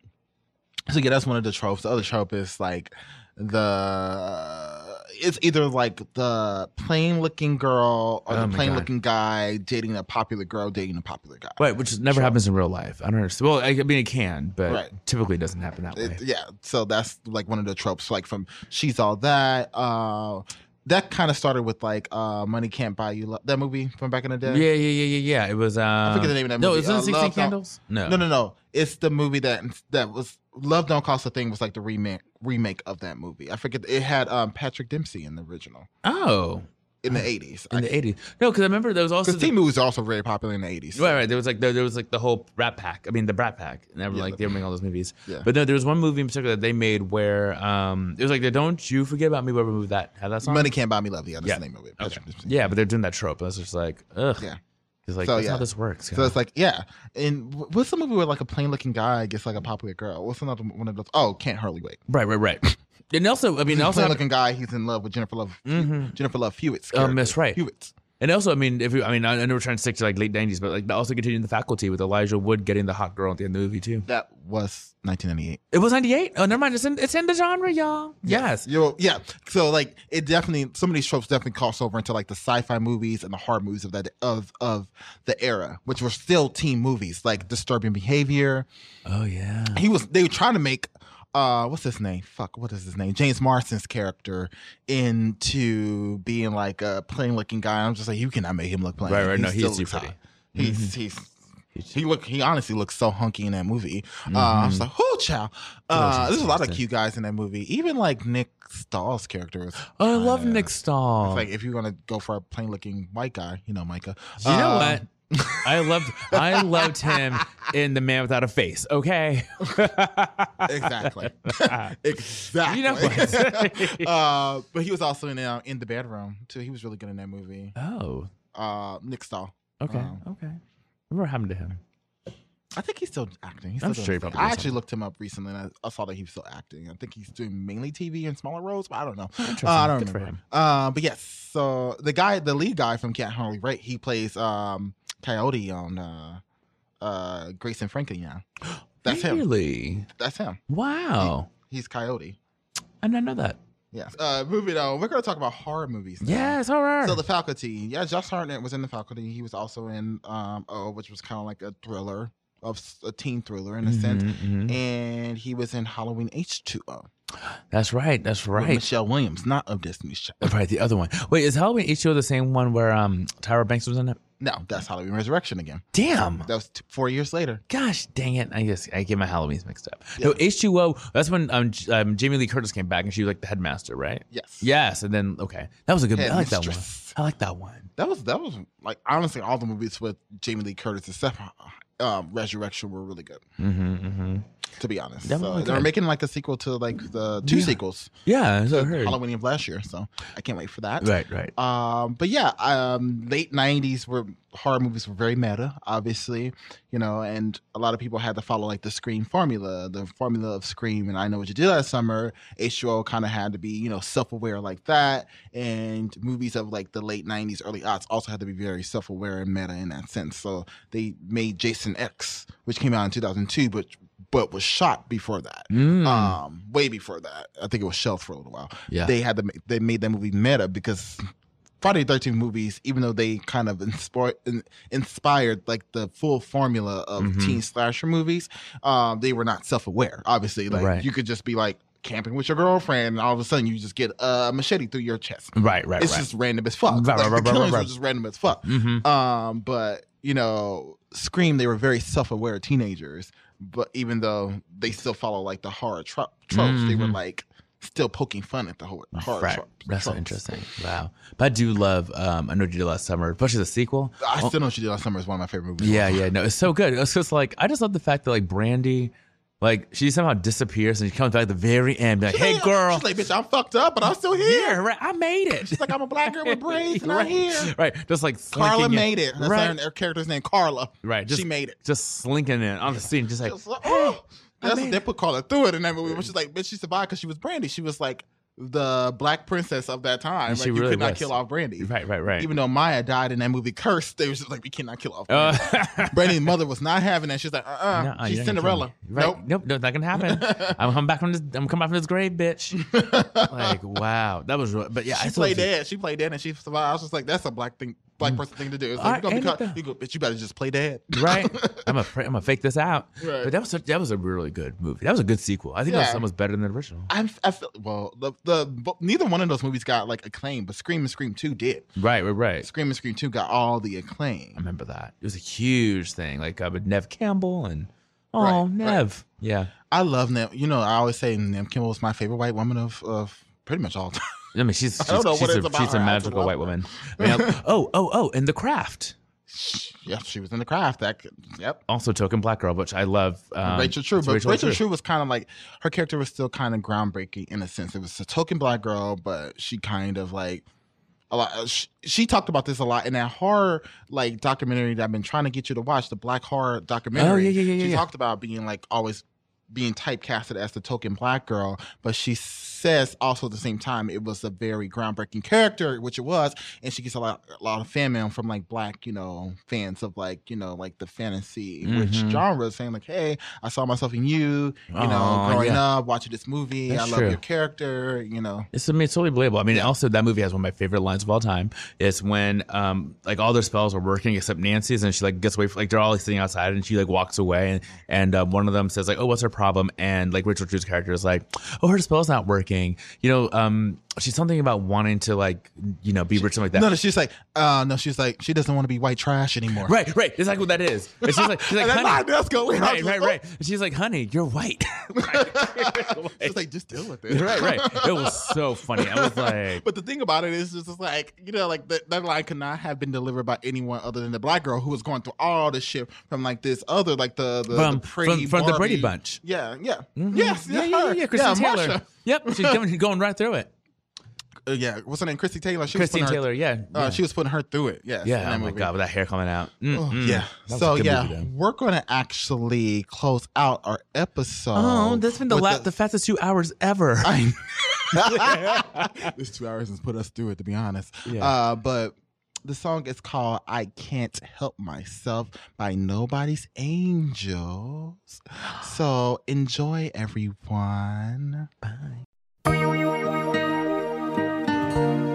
so yeah, that's one of the tropes. The other trope is like the it's either like the plain looking girl or Oh the plain God. looking guy dating a popular girl dating a popular guy. Right, which never happens in real life. I don't understand. Well, I I mean, it can, but Right. typically it doesn't happen that way. Yeah, so that's like one of the tropes. Like from she's all that. Uh, that kind of started with like uh, money can't buy you love. That movie from back in the day. yeah, yeah, yeah, yeah, yeah. It was. Um, I forget the name of that no, movie. is it Uh, 16 Candles? No. No, no, no. It's the movie that that was Love Don't Cost a Thing was like the remake remake of that movie. I forget it had um Patrick Dempsey in the original Oh, in the eighties. in the 80s. No, because I remember there was also. Because The, teen movies are also very popular in the eighties. Right, right. There was like there, there was like the whole Rat Pack. I mean, the Brat Pack. And they were Yeah, like the- they were making all those movies. Yeah. But no, there was one movie in particular that they made where um it was like the Don't You Forget About Me, whatever movie that had that song. Money Can't Buy Me Love. Yeah, that's Yeah. the name of it. Okay. Yeah, but they're doing that trope. That's just like ugh. Yeah. He's like, So, that's yeah. how this works. So it's like, yeah. And wh- what's the movie where like a plain looking guy gets like a popular girl? What's another one of those? Oh, Can't Hardly Wait. right, right, right. [laughs] And also, I mean, He's a also, plain looking guy. He's in love with Jennifer Love. Mhm. Jennifer Love Hewitt's Um, character. that's right. Hewitt's. And also, I mean, if you, I mean, I I know we're trying to stick to like late nineties, but like also continuing the faculty with Elijah Wood getting the hot girl at the end of the movie too. That was 1998. It was ninety eight. Oh, never mind. It's in it's in the genre, y'all. Yes. Yo, yeah. So like it definitely some of these tropes definitely cross over into like the sci-fi movies and the horror movies of that of of the era, which were still teen movies, like Disturbing Behavior. Oh yeah. He was they were trying to make uh what's his name? Fuck, what is his name? James Marsden's character into being like a plain looking guy. I'm just like, you cannot make him look plain. Right, right. He No, he still is too looks pretty. hot. He's he's he look he honestly looks so hunky in that movie. Uh, I was like, oh child. Uh, there's a lot of cute guys in that movie. Even like Nick Stahl's character was Oh, I love Nick Stahl. It's like if you're gonna go for a plain looking white guy, you know, Micah. you know Um, what? I loved I loved him in The Man Without a Face. Okay. exactly. [laughs] exactly. You know what? [laughs] uh, but he was also in uh, in the bedroom too. He was really good in that movie. oh. Uh, Nick Stahl. Okay. Um, okay. What happened to him? I think he's still acting. He's I'm still sure he I actually something. looked him up recently, and I, I saw that he was still acting. I think he's doing mainly TV and smaller roles, but I don't know. Uh, I don't Good for remember. him. Uh, but yes, so the guy, the lead guy from Can't Hardly Wait, he plays um, Coyote on uh, uh, Grace and Frankie now. [gasps] That's him. Really? That's him. Wow. He's Coyote. I didn't know that. Yes. Uh, moving on, we're going to talk about horror movies. now. Yes, horror. So the faculty, yeah, Josh Hartnett was in the faculty. He was also in um, oh, which was kind of like a thriller of a teen thriller in a sense, Mhm, mhm. and he was in Halloween H two O. That's right. That's with right. Michelle Williams, not of Destiny's Child. Right, the other one. Wait, is Halloween H2O the same one where um Tyra Banks was in it? No, that's Halloween Resurrection again. Damn. That was t- four years later. Gosh dang it. I guess I get my Halloweens mixed up. No, H2O, that's when um, J- um, Jamie Lee Curtis came back and she was like the headmaster, right? Yes. Yes. And then, okay. That was a good I like that one. I like that one. That was that was like honestly all the movies with Jamie Lee Curtis except um, Resurrection were really good. Mm-hmm, mm-hmm. To be honest, so was they were making like a sequel to like the two Yeah. sequels. Yeah, that's what I heard. Halloween of last year, so I can't wait for that. Right, right. Um, but yeah, um, late '90s were horror movies were very meta, obviously, you know, and a lot of people had to follow like the Scream formula, the formula of Scream, and I know what you did last summer. H2O kind of had to be, you know, self-aware like that, and movies of like the late '90s, early aughts also had to be very self-aware and meta in that sense. So they made Jason X, which came out in 2002, but but was shot before that, Mm. um, way before that. I think it was shelved for a little while Yeah. they had to they made that movie meta because Friday the 13th movies, even though they kind of inspired inspired like the full formula of Mhm. teen slasher movies, um, they were not self aware. Obviously, like Right. you could just be like camping with your girlfriend, and all of a sudden you just get a machete through your chest. Right, right, It's right. just random as fuck. Right, Like, right, the killings were just random as fuck. Mhm. Um, but you know, Scream, they were very self-aware teenagers, but even though they still follow like the horror tro- tropes, they were Mhm. like still poking fun at the horror, horror Right. tropes. That's so interesting. Wow. But I do love um I know what you did last summer, especially the sequel. I Oh, still know what you did last summer is one of my favorite movies. Yeah, yeah, no, it's so good. It's just like I just love the fact that like Brandy, like she somehow disappears and she comes back at the very end, like, "Hey, girl, She's like, bitch, I'm fucked up, but I'm still here. yeah, right, I made it." She's like, I'm a black girl with braids, and I'm [laughs] here. right, just like Karla slinking in- made it. That's right, her, her character's name, Karla. right, just she made it. just slinking in on the scene, just like, Just like, oh, [gasps] that's made they put Karla through it in that movie. But she's like, bitch, she survived because she was Brandy. She was like the black princess of that time. Like you really could not was. kill off Brandy. right, right, right. Even though Mya died in that movie Cursed, they was just like, we cannot kill off Uh, Brandy. [laughs] Brandy's mother was not having that. She's like, uh uh Nuh-uh, she's you're not gonna kill Cinderella. Right. Nope. Nope. No, not gonna happen. [laughs] I'm coming back from this. I'm coming back from this grave, bitch. [laughs] like, wow, that was. Real, but yeah, she I played dead. She played dead and she survived. I was just like, that's a black thing, black person thing to do. It's like, you're gonna be caught. You go, bitch, you better just play dead. right? I'm gonna I'm gonna fake this out. Right. But that was such, that was a really good movie. That was a good sequel. I think that was almost better than the original. I, I feel well. The, the neither one of those movies got like acclaim, but Scream and Scream Two did. Right, right, right. Scream and Scream Two got all the acclaim. I remember that. It was a huge thing, like uh, with Neve Campbell and oh Right, right. Neve, yeah. I love Neve. You know, I always say Neve Campbell was my favorite white woman of of pretty much all [laughs] time. I mean, she's she's, I she's, a, she's a her. I just magical white woman. I mean, [laughs] oh, oh, oh, and The Craft. yeah, she was in the craft. That could, yep. Also, Token Black Girl, which I love. Um, Rachel True, but Rachel, True. True was kind of like her character was still kind of groundbreaking in a sense. It was a token black girl, but she kind of like a lot. uh, She, she talked about this a lot in that horror like documentary that I've been trying to get you to watch, the Black Horror documentary. Oh, yeah, yeah, yeah, She yeah. talked about being like always being typecasted as the token black girl, but she says also at the same time it was a very groundbreaking character, which it was, and she gets a lot, a lot of fan mail from like black, you know, fans of like you know like the fantasy which Mhm. genre, saying like, hey, I saw myself in you, you know, growing yeah. up watching this movie, That's I love true. your character, you know. It's, I mean, it's totally believable. I mean, also that movie has one of my favorite lines of all time. It's when um like all their spells are working except Nancy's, and she like gets away. From, like they're all like, sitting outside, and she like walks away, and and uh, one of them says like, "Oh, what's her problem?" And like Rachel True's character is like, "Oh, her spell's not working." You know, um, she's something about wanting to like you know be rich and like that. No, no, she's like, uh, no, she's like, she doesn't want to be white trash anymore. Right, right. That's like what that is. And she's like, she's like, [laughs] honey. line does go in. I Right, right, right. And she's like, honey, you're white. [laughs] She's like, just deal with it. right, right. It was so funny. I was like, [laughs] But the thing about it is, it's just like you know, like that, that line could not have been delivered by anyone other than the black girl who was going through all this shit from like this other, like the the, From- the pretty from- from the Brady Bunch. Yeah, yeah, Mhm. yes, yeah, yeah, yeah, yeah. Kristen Taylor. Marsha. Yep, she's going, going right through it. Uh, yeah, what's her name? Christy Taylor. She Christine was putting her- Taylor, yeah, Uh, she was putting her through it. Yes, Yeah. Oh my god, with that hair coming out. Mm, Oh, mm. yeah. So yeah, movie, we're going to actually close out our episode. Oh, that's been the, with la- the fastest two hours ever. I [laughs] [laughs] this two hours has put us through it, to be honest. Yeah. Uh, but the song is called "I Can't Help Myself" by Nobody's Angels. So enjoy, everyone. Bye. Thank you.